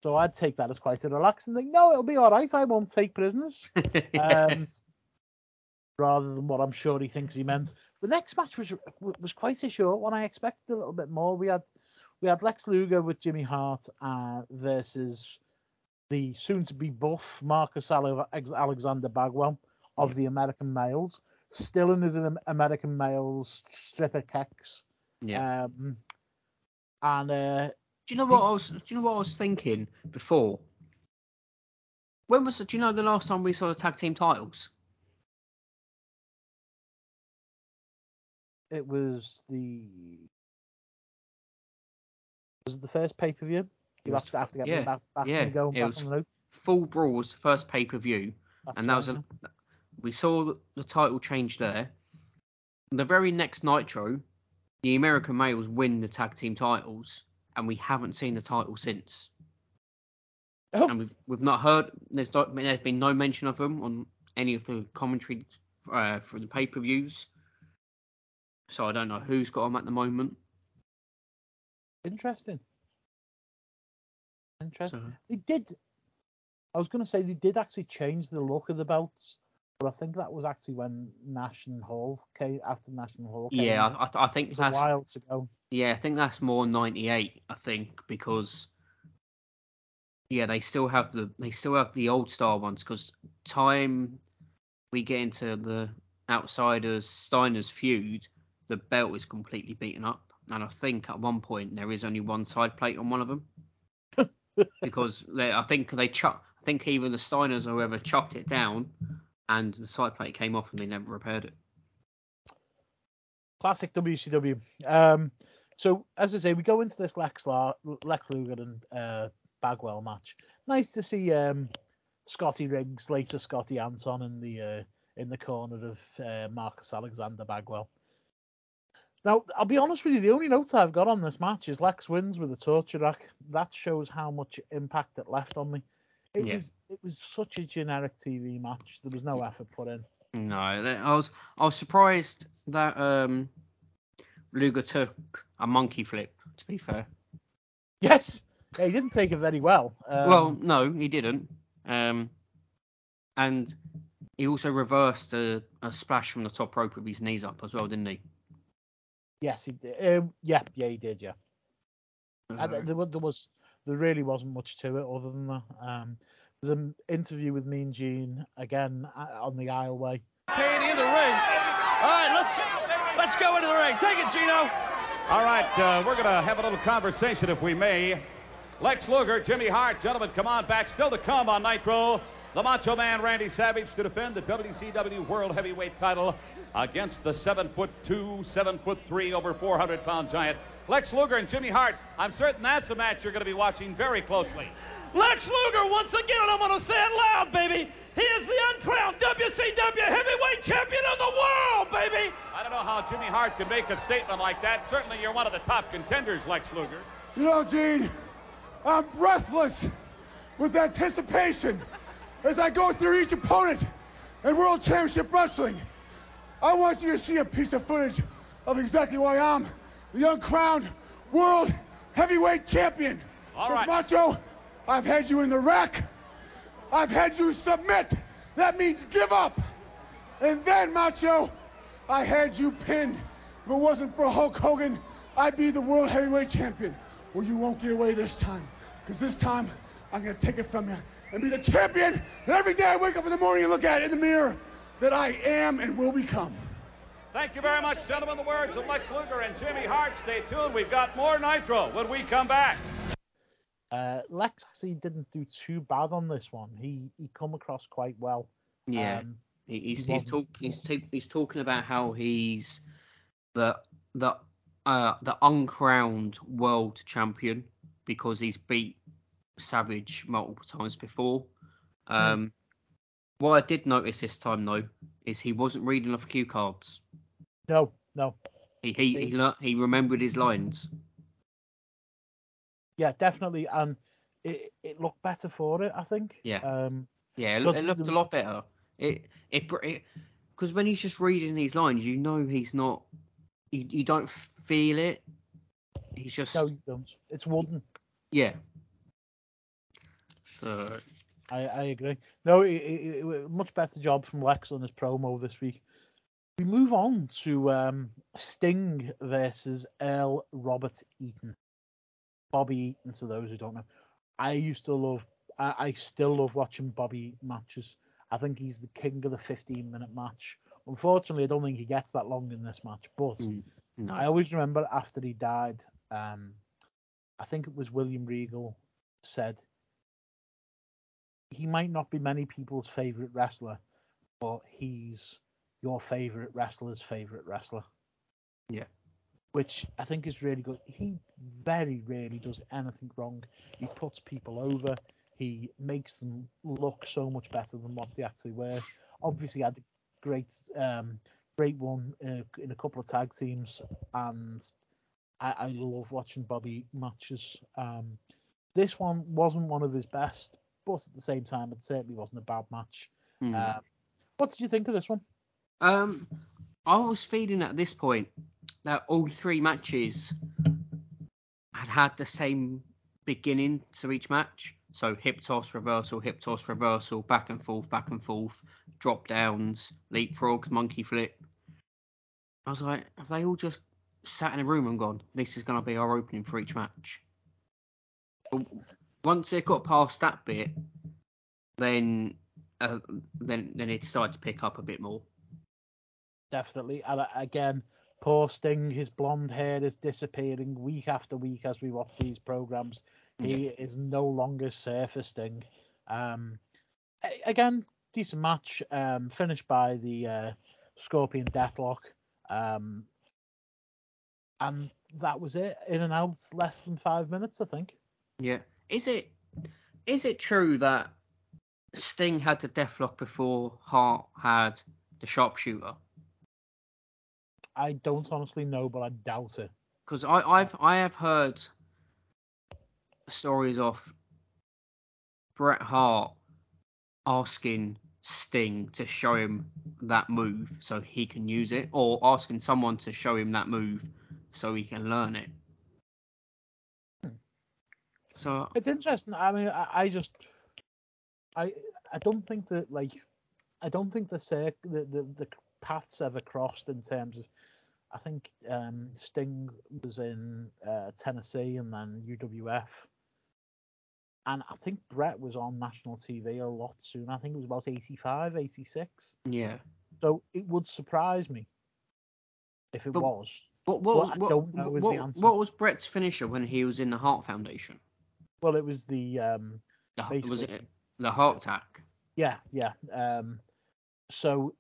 So I'd take that as quite a relaxing thing. No, it'll be all right. I won't take prisoners. um, rather than what I'm sure he thinks he meant. The next match was was quite a short one. I expected a little bit more. We had we had Lex Luger with Jimmy Hart uh, versus the soon-to-be buff Marcus Alexander Bagwell of the American Males, still in his Am- American Males stripper kicks. yeah. Um, and uh, Do you know what I was? Do you know what I was thinking before? When was? Do you know the last time we saw the tag team titles? it was the was it the first pay per view? You have to have to get yeah, back back yeah, and it back was on the note. Fall Brawl was the first pay per view, and that was a, we saw the, the title change there. The very next Nitro, the American males win the tag team titles, and we haven't seen the title since. Oh. And we've we've not heard. There's not, there's been no mention of them on any of the commentary uh, for the pay per views. So I don't know who's got them at the moment. Interesting. Interesting. They did. I was going to say they did actually change the look of the belts, but I think that was actually when Nash and Hall came after Nash and Hall. Came yeah. I, I, I think was a while to go. Yeah, I think that's more 98. I think because yeah, they still have the they still have the old style ones because time we get into the outsiders Steiner's feud, the belt is completely beaten up, and I think at one point there is only one side plate on one of them because they, I think they chuck I think either the Steiners or whoever chopped it down and the side plate came off and they never repaired it. Classic WCW. Um, so as I say, we go into this Lex, La- Lex Luger and uh, Bagwell match. Nice to see um, Scotty Riggs, later Scotty Anton, in the uh, in the corner of uh, Marcus Alexander Bagwell. Now, I'll be honest with you, the only note I've got on this match is Lex wins with a torture rack. That shows how much impact it left on me. It Yeah. was it was such a generic TV match. There was no effort put in. No, I was I was surprised that um Luger took a monkey flip. To be fair, Yes, yeah, he didn't take it very well. Um, well, no, he didn't. Um, and he also reversed a, a splash from the top rope with his knees up as well, didn't he? Yes, he did. Um, yeah, yeah, he did. Yeah, And there, wa- there was there really wasn't much to it other than that. Um, there's an interview with Mean Gene again uh, on the aisleway. Kane in the ring. All right, let's let's go into the ring. Take it, Gino. All right, uh, we're going to have a little conversation, if we may. Lex Luger, Jimmy Hart, gentlemen, come on back. Still to come on Nitro. The Macho Man Randy Savage to defend the WCW World Heavyweight title against the seven foot two, seven foot three, over 400 pound giant. Lex Luger and Jimmy Hart. I'm certain that's a match you're going to be watching very closely. Lex Luger, once again, and I'm going to say it loud, baby. He is the uncrowned WCW heavyweight champion of the world, baby. I don't know how Jimmy Hart could make a statement like that. Certainly, you're one of the top contenders, Lex Luger. You know, Gene, I'm breathless with anticipation as I go through each opponent in World Championship Wrestling. I want you to see a piece of footage of exactly why I'm the uncrowned World Heavyweight Champion. All right. Macho, I've had you in the rack. I've had you submit. That means give up. And then, Macho, I had you pinned. If it wasn't for Hulk Hogan, I'd be the World Heavyweight Champion. Well, you won't get away this time. Because this time, I'm going to take it from you and be the champion. And every day I wake up in the morning and look at it in the mirror that I am and will become. Thank you very much, gentlemen. The words of Lex Luger and Jimmy Hart. Stay tuned. We've got more Nitro when we come back. Uh, Lex actually didn't do too bad on this one. He he come across quite well. Yeah. Um, He- He's He he's, wasn't- talk, he's, ta- he's talking about how he's the the uh the uncrowned world champion because he's beat Savage multiple times before. Um, what I did notice this time though is he wasn't reading off cue cards. no, no. He he he, learnt, he remembered his lines. Yeah, definitely. And it it looked better for it, I think. Yeah. Um, Yeah, it, it looked there a lot better. It it because when he's just reading these lines, you know he's not. You, you don't feel it. He's just no, you don't. It's wooden. yeah. So I, I agree. No, it, it, it, much better job from Lex on his promo this week. We move on to um, Sting versus Earl Robert Eaton. Bobby Eaton, to those who don't know. I used to love, I, I still love watching Bobby Eaton matches. I think he's the king of the 15 minute match. Unfortunately, I don't think he gets that long in this match, but Mm, no. I always remember after he died, um, I think it was William Regal said he might not be many people's favorite wrestler, but he's your favorite wrestler's favorite wrestler. Yeah. Which I think is really good. He very rarely does anything wrong. He puts people over. He makes them look so much better than what they actually were. Obviously, had a great, um, great one uh, in a couple of tag teams, and I, I love watching Bobby matches. Um, this one wasn't one of his best, but at the same time, it certainly wasn't a bad match. Mm. Um, what did you think of this one? Um, I was feeling at this point that all three matches had had the same beginning to each match. So hip toss, reversal, hip toss, reversal, back and forth, back and forth, drop downs, leapfrogs, monkey flip. I was like, have they all just sat in a room and gone, this is going to be our opening for each match? Once they got past that bit, then uh, then then it decided to pick up a bit more. Definitely. And uh, again, poor Sting, his blonde hair is disappearing week after week as we watch these programs. He is no longer Surfer Sting. Um, again, decent match. Um, finished by the uh, Scorpion Deathlock. Um, and that was it. In and out, less than five minutes, I think. Yeah. Is it is it true that Sting had the deathlock before Hart had the sharpshooter? I don't honestly know, but I doubt it. Because I I've I have heard stories of Bret Hart asking Sting to show him that move so he can use it, or asking someone to show him that move so he can learn it. So It's interesting. I mean, I, I just, I, I don't think that like, I don't think the circ, the, the the paths ever crossed in terms of. I think um, Sting was in uh, Tennessee and then UWF, and I think Bret was on national TV a lot soon. I think it was about 85, 86. yeah. So it would surprise me if it But was. What what was I what, don't know is the what, answer. what was Bret's finisher when he was in the Hart Foundation? Well, it was the um, The, was it the Hart Attack? Yeah, yeah. Um, so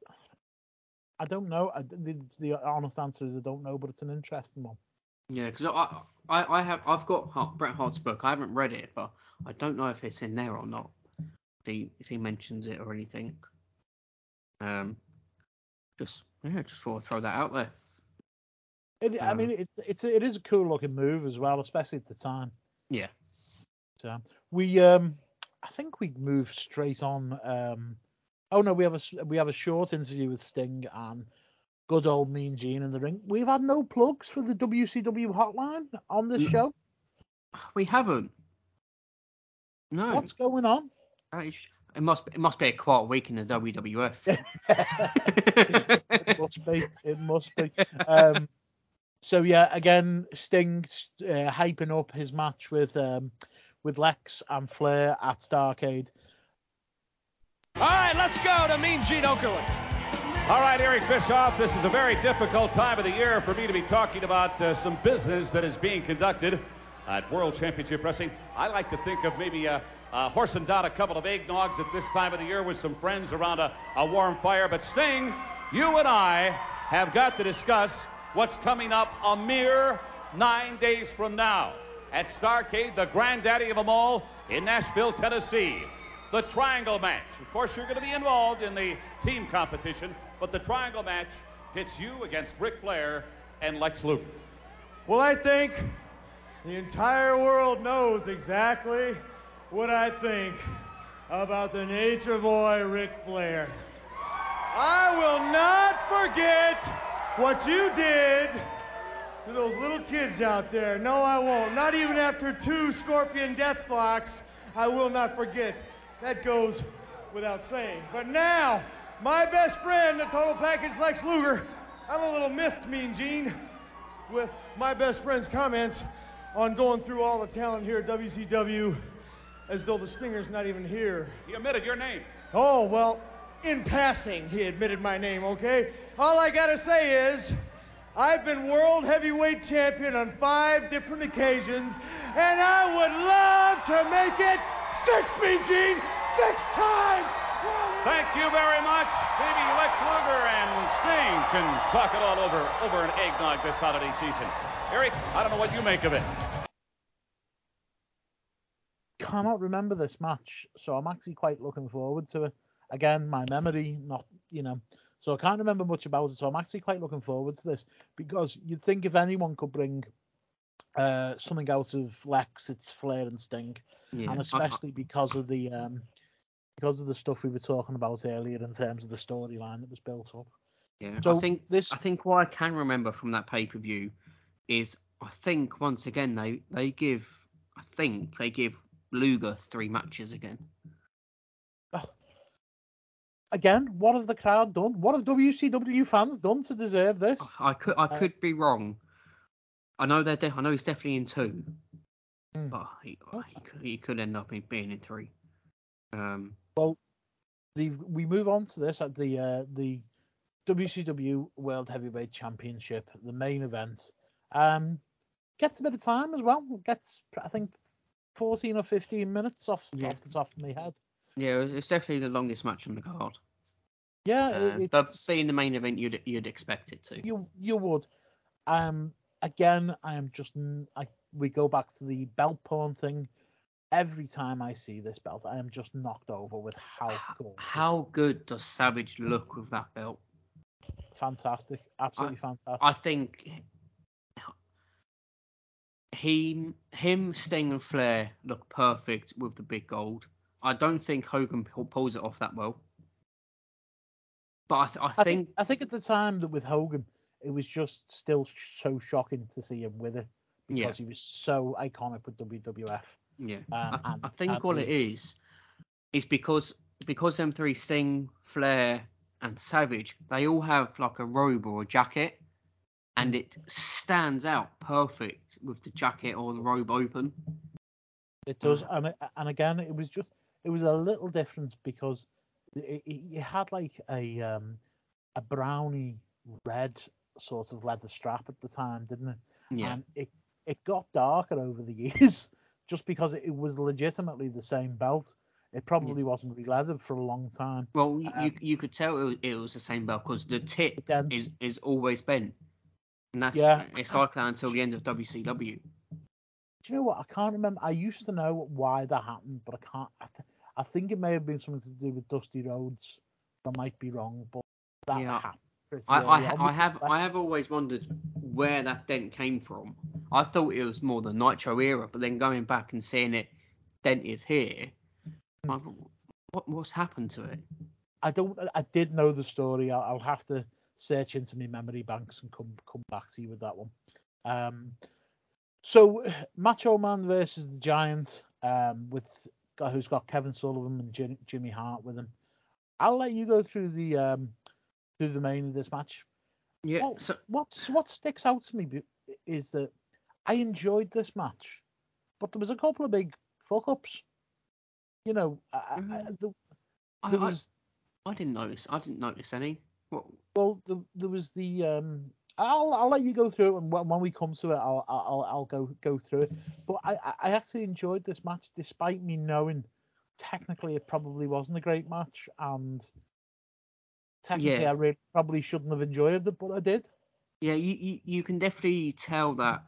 I don't know. I, the, the honest answer is I don't know, but it's an interesting one. Yeah, because I, I I have I've got Hart, Bret Hart's book. I haven't read it, but I don't know if it's in there or not. If he if he mentions it or anything. Um, just yeah, just thought I'd throw that out there. It, I Um, mean, it's it's it is a cool looking move as well, especially at the time. Yeah. So we um, I think we move straight on. Um, oh no, we have a we have a short interview with Sting and good old Mean Gene in the ring. We've had no plugs for the WCW hotline on this Mm. show. We haven't. No. What's going on? Is- It must it must be a quiet week in the WWF. it must be. It must be. Um, so yeah, again, Sting uh, hyping up his match with um, with Lex and Flair at Starcade. All right, let's go to Mean Gene Okerlund. All right, Eric Bischoff, this is a very difficult time of the year for me to be talking about uh, some business that is being conducted at World Championship Wrestling. I like to think of maybe uh, uh, horsing down a couple of eggnogs at this time of the year with some friends around a, a warm fire. But Sting, you and I have got to discuss what's coming up a mere nine days from now at Starcade, the granddaddy of them all in Nashville, Tennessee. The triangle match. Of course, you're going to be involved in the team competition, but the triangle match pits you against Ric Flair and Lex Luger. Well, I think the entire world knows exactly what I think about the nature boy Ric Flair. I will not forget what you did to those little kids out there. No, I won't. Not even after two Scorpion Deathlocks, I will not forget. That goes without saying. But now, my best friend, the total package Lex Luger, I'm a little miffed, Mean Gene, with my best friend's comments on going through all the talent here at WCW as though the Stinger's not even here. He omitted your name. Oh, well, in passing, he admitted my name, okay? All I gotta say is, I've been world heavyweight champion on five different occasions, and I would love to make it six, Mean Gene, six times! Thank you very much. Maybe Lex Luger and Sting can talk it all over over an eggnog this holiday season. Eric, I don't know what you make of it. Cannot remember this match, so I'm actually quite looking forward to it. Again, my memory, not you know, so I can't remember much about it. So I'm actually quite looking forward to this because you'd think if anyone could bring uh, something out of Lex, it's Flair and Sting, Yeah, and especially because of the um, because of the stuff we were talking about earlier in terms of the storyline that was built up. Yeah, So I think this I think what I can remember from that pay per view is I think once again they they give I think they give Luger three matches again. Again, what have the crowd done? What have WCW fans done to deserve this? I could I Uh, could be wrong. I know they're de- I know he's definitely in two, Hmm. but he, he could he could end up in being in three. Um, Well, the we move on to this at the uh, the WCW World Heavyweight Championship, the main event. Um, gets a bit of time as well. Gets I think 14 or 15 minutes off Yeah. off the top of my head. Yeah, it's definitely the longest match on the card. Yeah, Uh, it, but being the main event, you'd you'd expect it to. you you would. Um, again, I am just I we go back to the belt porn thing. Every time I see this belt, I am just knocked over with how good. How good does Savage look with that belt? fantastic, absolutely fantastic. I think he, him, Sting, and Flair look perfect with the big gold. I don't think Hogan pulls it off that well. But I, th- I, I think, think I think at the time that with Hogan, it was just still sh- so shocking to see him with it because Yeah. he was so iconic with WWF. yeah, Um, I, and- I think what it is is because because them three Sting, Flair, and Savage, they all have like a robe or a jacket, and it stands out perfect with the jacket or the robe open. It does, and and again, it was just it was a little different because it, it, it had like a um a browny red sort of leather strap at the time, didn't it? Yeah, And it it got darker over the years just because it, was legitimately the same belt. It probably wasn't re-leathered for a long time. Well, you, Um, you you could tell it was, it was the same belt because the tip is is always bent, and that's Yeah. it's like that until the end of WCW. Do you know what? I can't remember. I used to know why that happened, but I can't. I, th- I think it may have been something to do with Dusty Rhodes. I might be wrong, but that Yeah, happened. I I, early ha- on I have. I have always wondered where that dent came from. I thought it was more the Nitro era, but then going back and seeing it dent is here, Hmm. I, what what's happened to it? I don't. I did know the story. I'll, I'll have to search into my memory banks and come come back to you with that one. Um, so Macho Man versus the Giant, um, with who's got Kevin Sullivan and Jim, Jimmy Hart with him. I'll let you go through the um through the main of this match. Yeah, Well, so what's what sticks out to me is that I enjoyed this match, but there was a couple of big fuck ups. You know, I, I, Mhm. the, there I, was I didn't notice I didn't notice any. Well, the, there was the. Um, I'll I'll let you go through it, and when, when we come to it, I'll I'll I'll go go through it. But I I- actually enjoyed this match, despite me knowing technically it probably wasn't a great match, and technically Yeah. I really probably shouldn't have enjoyed it, but I did. Yeah, you, you, you can definitely tell that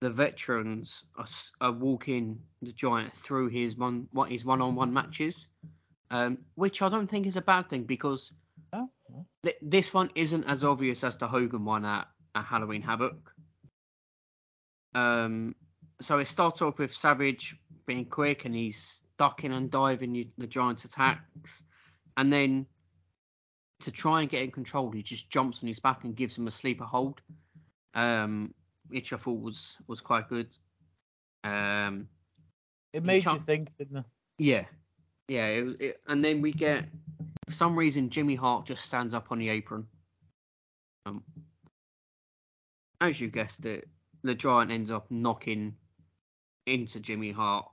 the veterans are, are walking the giant through his one what his one on one matches, um, which I don't think is a bad thing because Oh, th- this one isn't as obvious as the Hogan one at, at Halloween Havoc. Um, so it starts off with Savage being quick and he's ducking and diving the Giant's attacks, and then to try and get in control, he just jumps on his back and gives him a sleeper hold, um, which I thought was was quite good. Um, It made you think, didn't it? yeah, yeah, it, it, and then we get for some reason Jimmy Hart just stands up on the apron. Um, as you guessed it, the giant ends up knocking into Jimmy Hart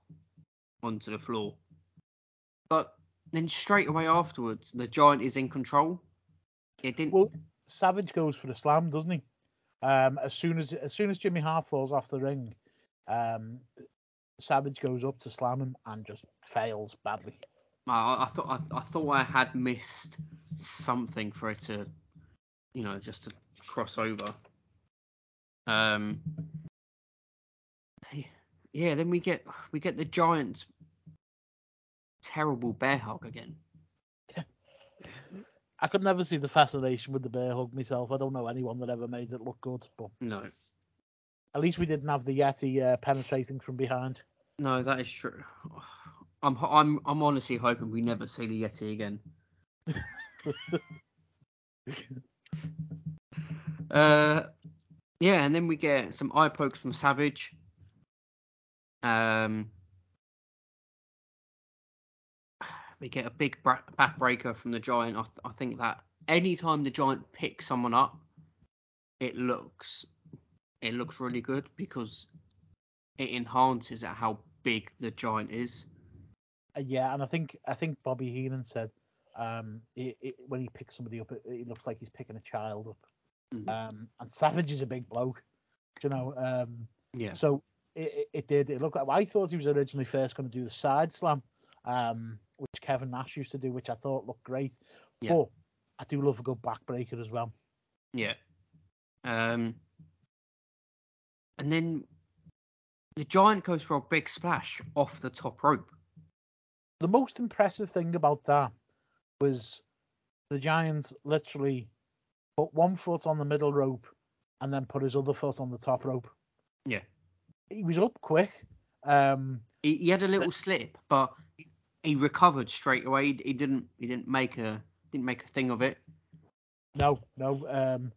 onto the floor. But then straight away afterwards, the giant is in control. It didn't. Well, Savage goes for the slam, doesn't he? Um, as soon as as soon as Jimmy Hart falls off the ring, um, Savage goes up to slam him and just fails badly. I, I thought I, I thought I had missed something for it to, you know, just to cross over. Um. Yeah, then we get we get the giant terrible bear hug again. I could never see the fascination with the bear hug myself. I don't know anyone that ever made it look good, but No, at least we didn't have the Yeti uh, penetrating from behind. no, that is true. I'm I'm I'm honestly hoping we never see the Yeti again. Uh, yeah, and then we get some eye pokes from Savage. Um, we get a big bra- backbreaker from the Giant. I, th- I think that anytime the Giant picks someone up, it looks it looks really good because it enhances at how big the Giant is. Uh, yeah, and I think I think Bobby Heenan said um, it, it, when he picks somebody up, it, it looks like he's picking a child up. Mhm. Um, and Savage is a big bloke, you know. Um, Yeah. So it, it, did. It looked like I thought he was originally first going to do the side slam, um, which Kevin Nash used to do, which I thought looked great. Yeah. But I do love a good backbreaker as well. Yeah. Um, and then the Giant goes for a big splash off the top rope. The most impressive thing about that was the Giants literally put one foot on the middle rope and then put his other foot on the top rope. Yeah. He was up quick. Um, He, he had a little slip, but he recovered straight away. He, he didn't he didn't make a didn't make a thing of it. no, no. Um,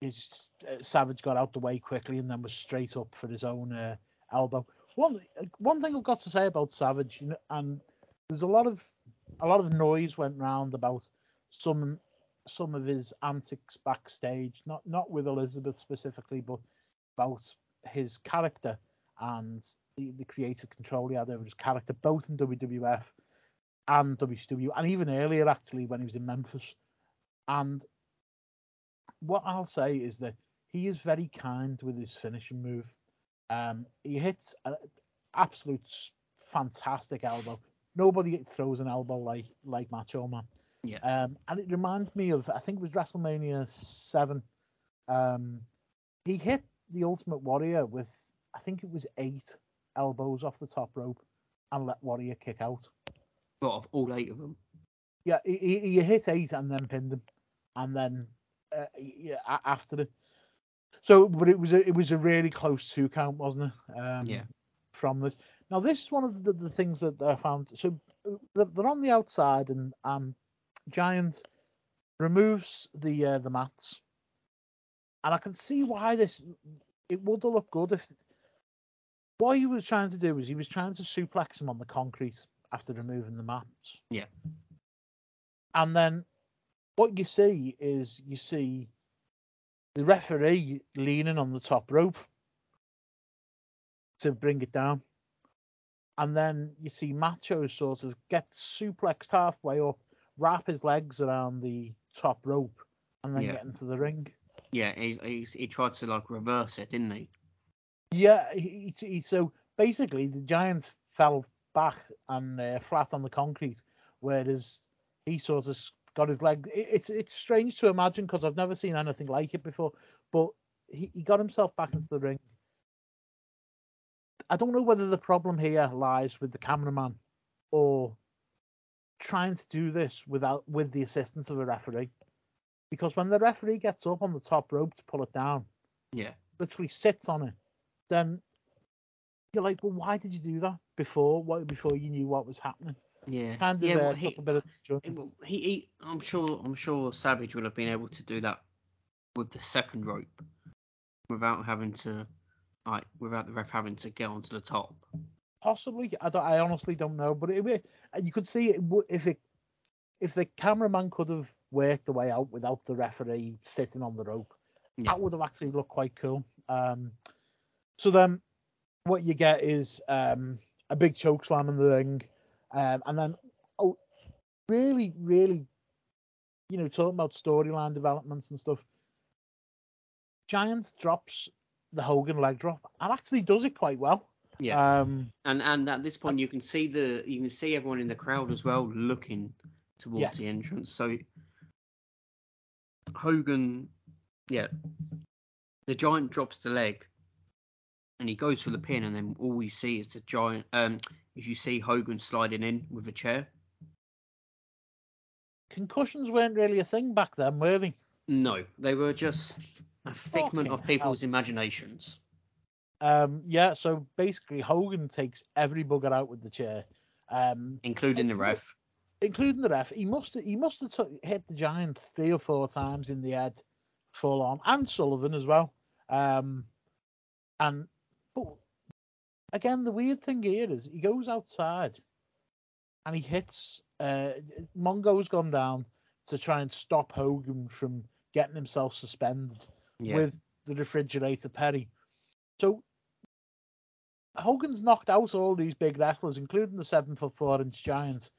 his uh, Savage got out the way quickly and then was straight up for his own uh, elbow. One one thing I've got to say about Savage, you know, and there's a lot of a lot of noise went round about some some of his antics backstage, not not with Elizabeth specifically, but about his character and the, the creative control he had over his character, both in WWF and WCW, and even earlier actually when he was in Memphis. And what I'll say is that he is very kind with his finishing move. Um, he hits an absolute fantastic elbow. Nobody throws an elbow like like Macho Man. Yeah. Um, and it reminds me of I think it was WrestleMania seven. Um, he hit the Ultimate Warrior with I think it was eight elbows off the top rope and let Warrior kick out. Got of all eight of them. Yeah, he, he, he hit eight and then pinned him, and then uh, yeah, after it. So, but it was a it was a really close two count, wasn't it? Um, Yeah. From this, now this is one of the, the things that I found. So they're, they're on the outside, and um, Giant removes the uh, the mats, and I can see why this it would have looked good if what he was trying to do was he was trying to suplex him on the concrete after removing the mats. Yeah. And then what you see is you see the referee leaning on the top rope to bring it down. And then you see Macho sort of get suplexed halfway up, wrap his legs around the top rope, and then Yeah. get into the ring. Yeah, he, he he tried to like reverse it, didn't he? Yeah, he, he, he- so basically the Giants fell back and uh, flat on the concrete, whereas he sort of got his leg. It, it's it's strange to imagine because I've never seen anything like it before, but he, he got himself back into the ring. I don't know whether the problem here lies with the cameraman or trying to do this without with the assistance of a referee, because when the referee gets up on the top rope to pull it down, Yeah. literally sits on it, then you're like, well, why did you do that before? What before you knew what was happening? Yeah. Kind of yeah, uh, well, took he, a bit of he, he, I'm sure, I'm sure Savage would have been able to do that with the second rope without having to, like, without the ref having to get onto the top. Possibly, I don't. I honestly don't know, but it, it- you could see it if it if the cameraman could have worked the way out without the referee sitting on the rope, Yeah. that would have actually looked quite cool. Um, so then what you get is um, a big choke slam in the ring, um, and then oh, really, really, you know, talking about storyline developments and stuff. Giants drops the Hogan leg drop and actually does it quite well. Yeah. Um, and and at this point, you can see the, you can see everyone in the crowd as well looking towards Yeah. the entrance. So Hogan, yeah, the giant drops the leg, and he goes for the pin, and then all you see is the giant. Um, is you see Hogan sliding in with a chair. concussions weren't really a thing back then, were they? No, they were just a figment Fucking of people's imaginations. Um, yeah, so basically Hogan takes every bugger out with the chair, um, including the ref. including the ref. He must he must have took, hit the giant three or four times in the head, full on, and Sullivan as well. Um, and but again, the weird thing here is he goes outside, and he hits. Uh, Mongo's gone down to try and stop Hogan from getting himself suspended Yeah. with the refrigerator Perry. So Hogan's knocked out all these big wrestlers, including the seven foot four inch giant.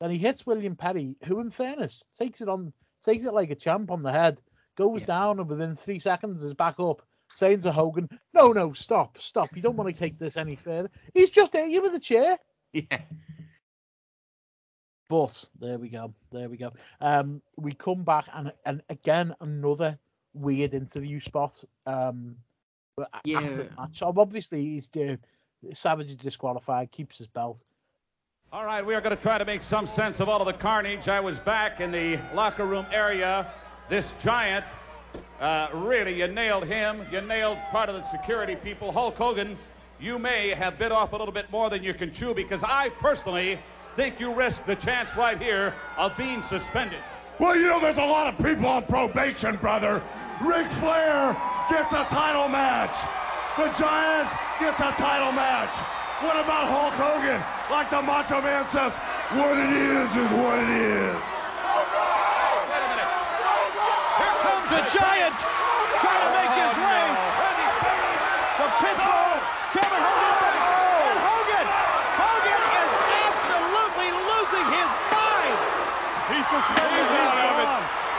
Then he hits William Perry, who, in fairness, takes it on, takes it like a champ on the head, goes down, and within three seconds is back up, saying to Hogan, "No, no, stop, stop! You don't want to take this any further. He's just hit you with a chair." Yeah. But there we go, there we go. Um, we come back and and again another weird interview spot. Um, but Yeah. after the match, So obviously he's uh, Savage is disqualified, keeps his belt. All right, we are going to try to make some sense of all of the carnage. I was back in the locker room area. This giant, uh, really, you nailed him. You nailed part of the security people. Hulk Hogan, you may have bit off a little bit more than you can chew because I personally think you risked the chance right here of being suspended. Well, you know, there's a lot of people on probation, brother. Ric Flair gets a title match. The Giant gets a title match. What about Hulk Hogan? Like the Macho Man says, what it is is what it is. Here comes the Giant trying to make his way. Oh, the Pitbull, Kevin Hogan back. And Hogan, Hogan is absolutely losing his mind. He's suspended. He's, out of it.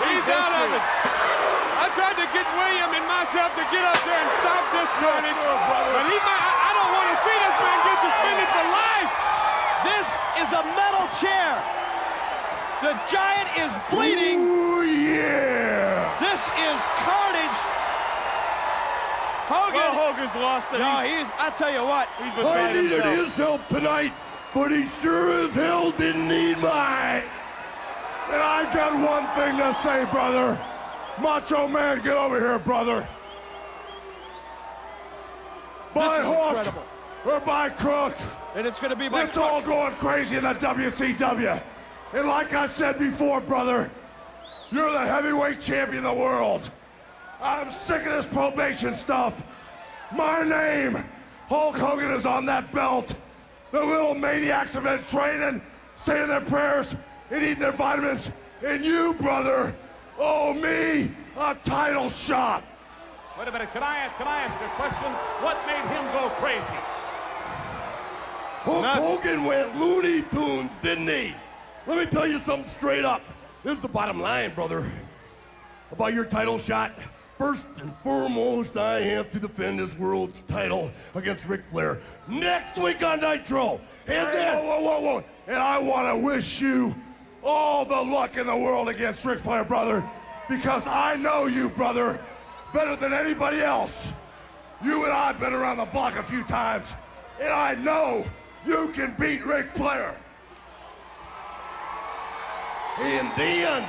He's out of it. I tried to get William and myself to get up there and stop this carnage, but he might. I, I don't want to see this man get suspended for life. This is a metal chair. The Giant is bleeding. Ooh, yeah. This is carnage. Hogan. Well, Hogan's lost it. No, He's-. I tell you what. He's I needed himself. his help tonight, but he sure as hell didn't need mine. And I got one thing to say, brother. Macho Man, get over here, brother. By is hook incredible. or by crook, And it's going to be by it's all going crazy in the WCW. And like I said before, brother, you're the heavyweight champion of the world. I'm sick of this probation stuff. My name, Hulk Hogan, is on that belt. The little maniacs have been training, saying their prayers, and eating their vitamins. And you, brother, owe me a title shot. Wait a minute, can I, can I ask a question? What made him go crazy? Hulk Nothing. Hogan went Looney Tunes, didn't he? Let me tell you something straight up. This is the bottom line, brother. about your title shot. First and foremost, I have to defend this world title against Ric Flair next week on Nitro. And then, whoa, whoa, whoa, whoa. And I want to wish you all the luck in the world against Ric Flair, brother, because I know you, brother, better than anybody else. You and I have been around the block a few times, and I know you can beat Ric Flair. and then,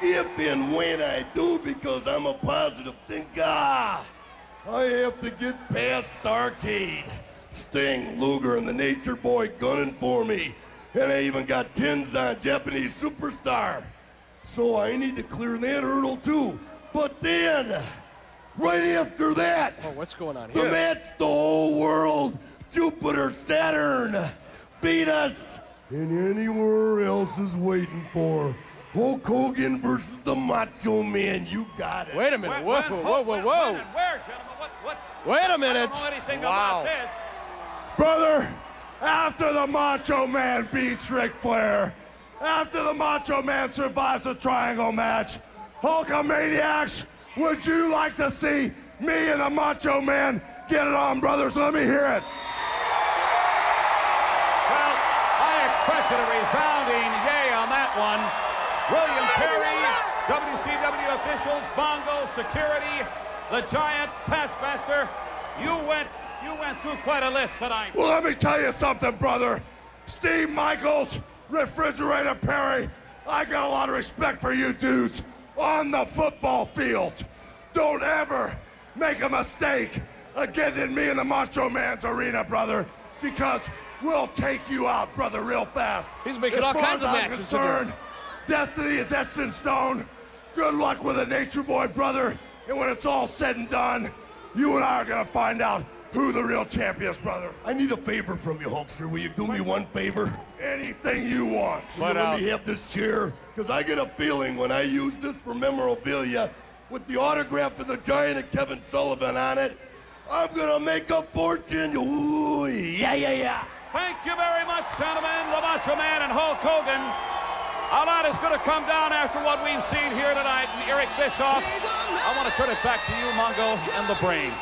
if and when I do, because I'm a positive thinker, I have to get past Starcade, Sting, Luger, and the Nature Boy gunning for me. And I even got Tenzan, Japanese superstar. So I need to clear that hurdle too. But then, right after that, Oh, what's going on here? the match the whole world, Jupiter, Saturn, Venus, and anywhere else is waiting for. Hulk Hogan versus the Macho Man. You got it. Wait a minute. When- Whoa, when- whoa, whoa, when- whoa. when and where, gentlemen? What, what? Wait a I minute. don't know anything Wow. about this. Brother, after the Macho Man beats Ric Flair, after the Macho Man survives the triangle match, Hulkamaniacs, would you like to see me and the Macho Man get it on, brothers? Let me hear it. Well, I expected a resounding yay on that one. William Perry, WCW officials, Mongo, security, the giant Taskmaster. You went, you went through quite a list tonight. Well, let me tell you something, brother. Steve McMichaels, Refrigerator Perry, I got a lot of respect for you dudes on the football field. Don't ever make a mistake of getting in me and the Macho Man's arena, brother, because we'll take you out, brother, real fast. He's making as all far kinds as of I'm matches, concerned, destiny is etched in stone. Good luck with the Nature Boy, brother. And when it's all said and done, you and I are gonna find out who the real champion is, brother. I need a favor from you, Hulkster. Will you do me one favor? Anything you want. Will you let uh, me have this chair? Because I get a feeling when I use this for memorabilia with the autograph of the Giant and Kevin Sullivan on it, I'm going to make a fortune. Ooh, yeah, yeah, yeah. Thank you very much, gentlemen. The Macho Man and Hulk Hogan. A lot is going to come down after what we've seen here tonight. And Eric Bischoff, I want to turn it back to you, Mongo, and the Brain.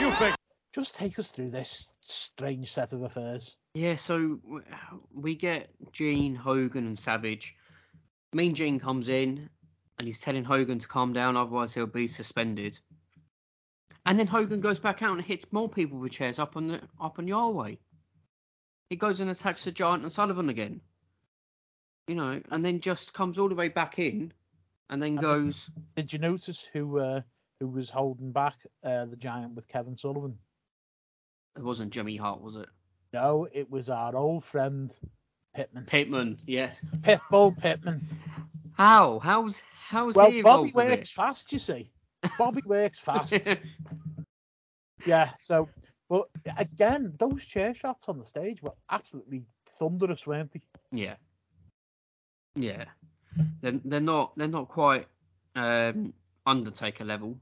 You think? Just take us through this strange set of affairs. Yeah, so we get Gene, Hogan, and Savage. Mean Gene comes in and he's telling Hogan to calm down, otherwise he'll be suspended. And then Hogan goes back out and hits more people with chairs up on the up on the hallway. He goes and attacks the Giant and Sullivan again. You know, and then just comes all the way back in, and then And goes. Did you notice who uh, who was holding back uh, the giant with Kevin Sullivan? It wasn't Jimmy Hart, was it? No, it was our old friend Pittman. Pitman, yeah. Pitbull Pittman. How? How's how's well, he Bobby works fast, you see. Bobby works fast. yeah. So, but again, those chair shots on the stage were absolutely thunderous, weren't they? Yeah. Yeah. They're, they're not they're not quite um, Undertaker level,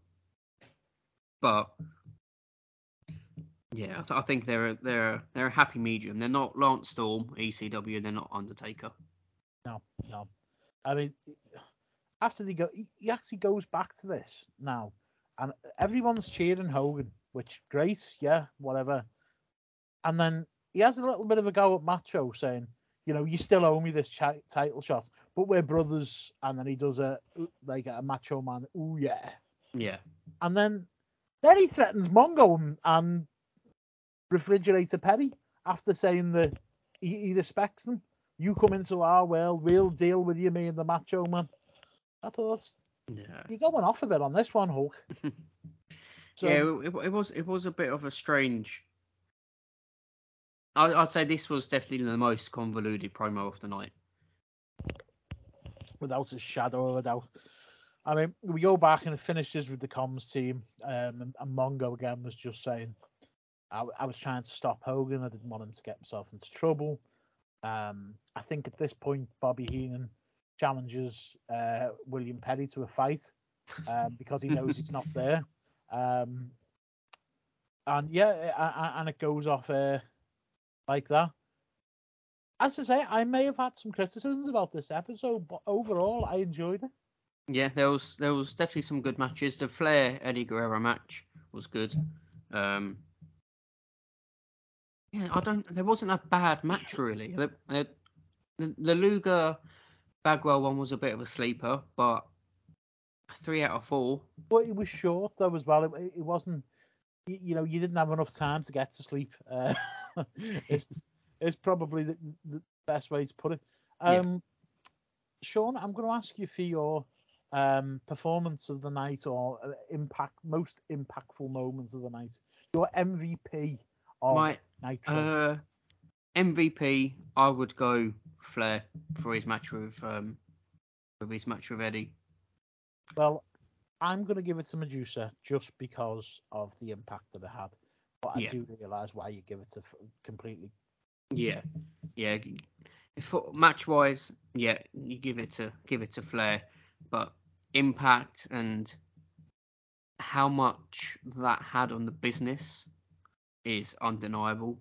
but yeah, I, th- I think they're a, they're a, they're a happy medium. They're not Lance Storm, ECW, and they're not Undertaker. No, no. I mean, after they go, he, he actually goes back to this now, and everyone's cheering Hogan, which great, yeah, whatever. And then he has a little bit of a go at Macho, saying, you know, you still owe me this chi- title shot, but we're brothers. And then he does a like a Macho Man, ooh yeah. Yeah. And then then he threatens Mongo and, and Refrigerator Perry after saying that he, he respects them. You come into our world, we'll deal with you, me and the Macho Man. I thought Yeah. you're going off a bit on this one, Hulk. So, yeah, it, it was it was a bit of a strange. I, I'd say this was definitely the most convoluted promo of the night. without a shadow of a doubt. I mean, we go back and it finishes with the comms team, um, and, and Mongo again was just saying, I, I was trying to stop Hogan. I didn't want him to get himself into trouble. Um, I think at this point, Bobby Heenan challenges uh, William Perry to a fight um, because he knows he's not there. Um, and yeah, and it goes off uh, like that. As I say, I may have had some criticisms about this episode, but overall, I enjoyed it. Yeah, there was there was definitely some good matches. The Flair Eddie Guerrero match was good. Um, yeah, I don't. There wasn't a bad match really. The, the, the Luger Bagwell one was a bit of a sleeper, but three out of four. But it was short though as well. It, it wasn't. You, you know, you didn't have enough time to get to sleep. Uh, it's it's probably the, the best way to put it. Um, yeah. Sean, I'm going to ask you for your um, performance of the night or uh, impact most impactful moments of the night. Your MVP of My, Nitro. Uh, MVP, I would go Flair for his match with um, with his match with Eddie. Well, I'm going to give it to Medusa just because of the impact that it had. But I Yeah. do realise why you give it to completely. Yeah, yeah. If match wise, yeah, you give it to give it to Flair, but impact and how much that had on the business is undeniable.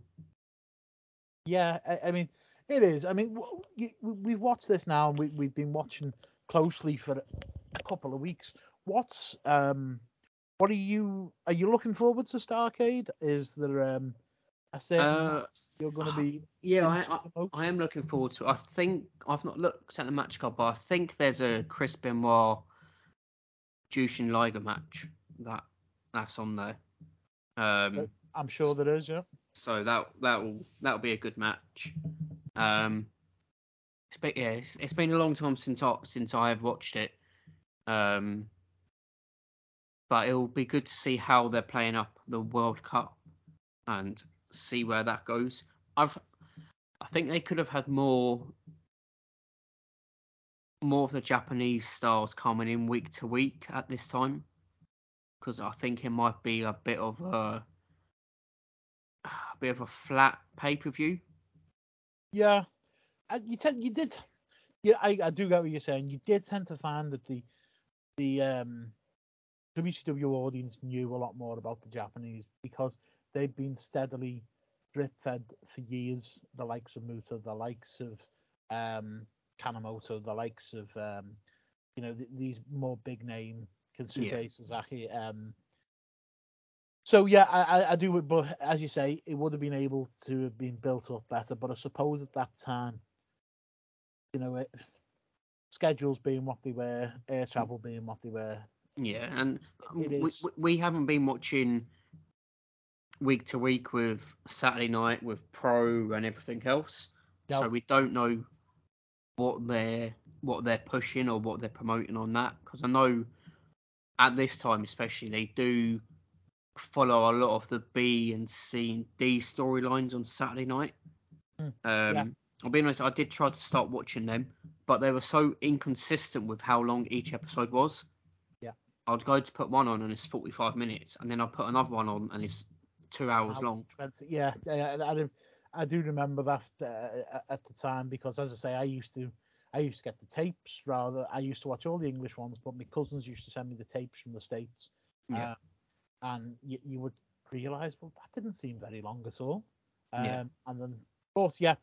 Yeah, I, I mean, it is. I mean, we- we've watched this now, and we, we've been watching closely for a couple of weeks. What's um, what are you? Are you looking forward to Starcade? Is there um, a certain Uh, you're going to be? Yeah, I, I. I am looking forward to. it. I think I've not looked at the match card, but I think there's a Chris Benoit Jushin Liger match that that's on there. Um, I'm sure there is. Yeah. so that that will that will be a good match. Um, it's been, yeah, it's, it's been a long time since I since I have watched it. Um, but it will be good to see how they're playing up the World Cup and see where that goes. I've I think they could have had more more of the Japanese stars coming in week to week at this time because I think it might be a bit of a a bit of a flat pay per view. Yeah, you tend you did. Yeah, I, I do get what you're saying. You did tend to find that the the um, WCW audience knew a lot more about the Japanese because they've been steadily drip fed for years. The likes of Muta, the likes of um, Kanemoto, the likes of um, you know th- these more big name Kensuke Yeah. Sasaki. Um, so yeah, I, I, I do. But as you say, it would have been able to have been built up better. But I suppose at that time, you know, it, schedules being what they were, air travel being what they were. Yeah, and we, we we haven't been watching week to week with Saturday night with Pro and everything else, so we don't know what they're what they're pushing or what they're promoting on that. Because I know at this time especially they do follow a lot of the B and C and D storylines on Saturday night. Hmm, Um, yeah. I'll be honest, I did try to start watching them, but they were so inconsistent with how long each episode was. I'd go to put one on and it's 45 minutes, and then I'd put another one on and it's two hours long. 20 Yeah, yeah, I, I, do- I do remember that uh, at the time because, as I say, I used to, I used to get the tapes rather. I used to watch all the English ones, but my cousins used to send me the tapes from the states. Yeah. Uh, and you, you would realise, well, that didn't seem very long at all. Um, Yeah. And then, but yeah,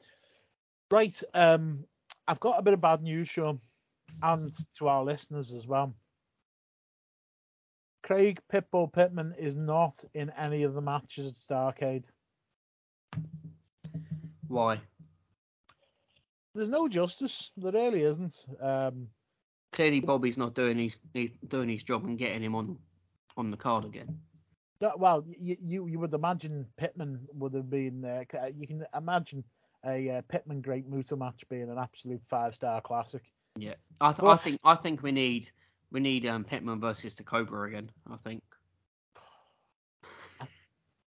right. Um, I've got a bit of bad news, Sean, and to our listeners as well. Craig Pitbull Pittman is not in any of the matches at Starcade. Why? There's no justice. There really isn't. Um, Clearly, Bobby's not doing his he's doing his job and getting him on on the card again. well, you, you you would imagine Pittman would have been. Uh, you can imagine a uh, Pittman Great Muta match being an absolute five star classic. Yeah, I, th- I think I think we need we need um Pittman versus the Cobra again. I think.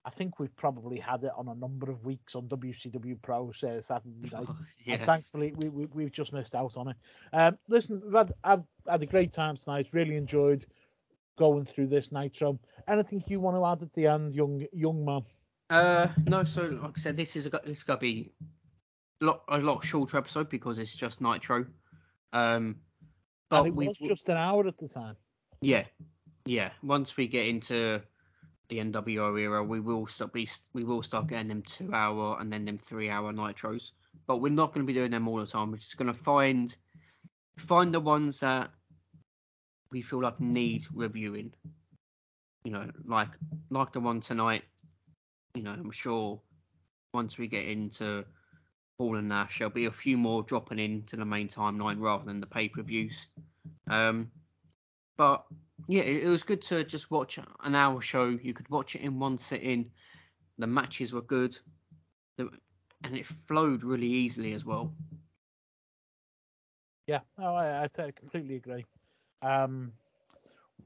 I think we've probably had it on a number of weeks on WCW Pro Saturday night. And thankfully, we, we, we've just missed out on it. Um, listen, we've had, I've had a great time tonight. Really enjoyed going through this Nitro. Anything you want to add at the end, young young man? Uh, no. So like I said, this is a, this is gonna be a lot a lot shorter episode because it's just Nitro. Um, and it we was just an hour at the time. yeah yeah once we get into the NWO era, we will start be we will start getting them two hour and then them three hour nitros. But we're not going to be doing them all the time. We're just going to find find the ones that we feel like need reviewing. You know, like like the one tonight. You know, I'm sure once we get into Hall and Nash, there'll be a few more dropping into the main timeline rather than the pay per views. Um, but yeah, it, it was good to just watch an hour show. You could watch it in one sitting. The matches were good, the, and it flowed really easily as well. Yeah, no, I, I completely agree. Um,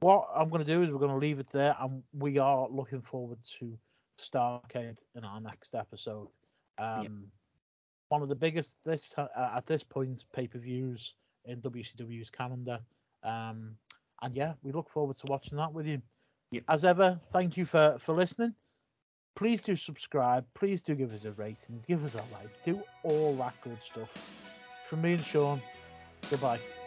what I'm going to do is we're going to leave it there, and we are looking forward to Starcade in our next episode. Um, yep. One of the biggest this uh, at this point pay per views in WCW's calendar. Um, and yeah, we look forward to watching that with you. Yep. As ever, thank you for for listening. Please do subscribe. Please do give us a rating. Give us a like. Do all that good stuff. From me and Sean, goodbye.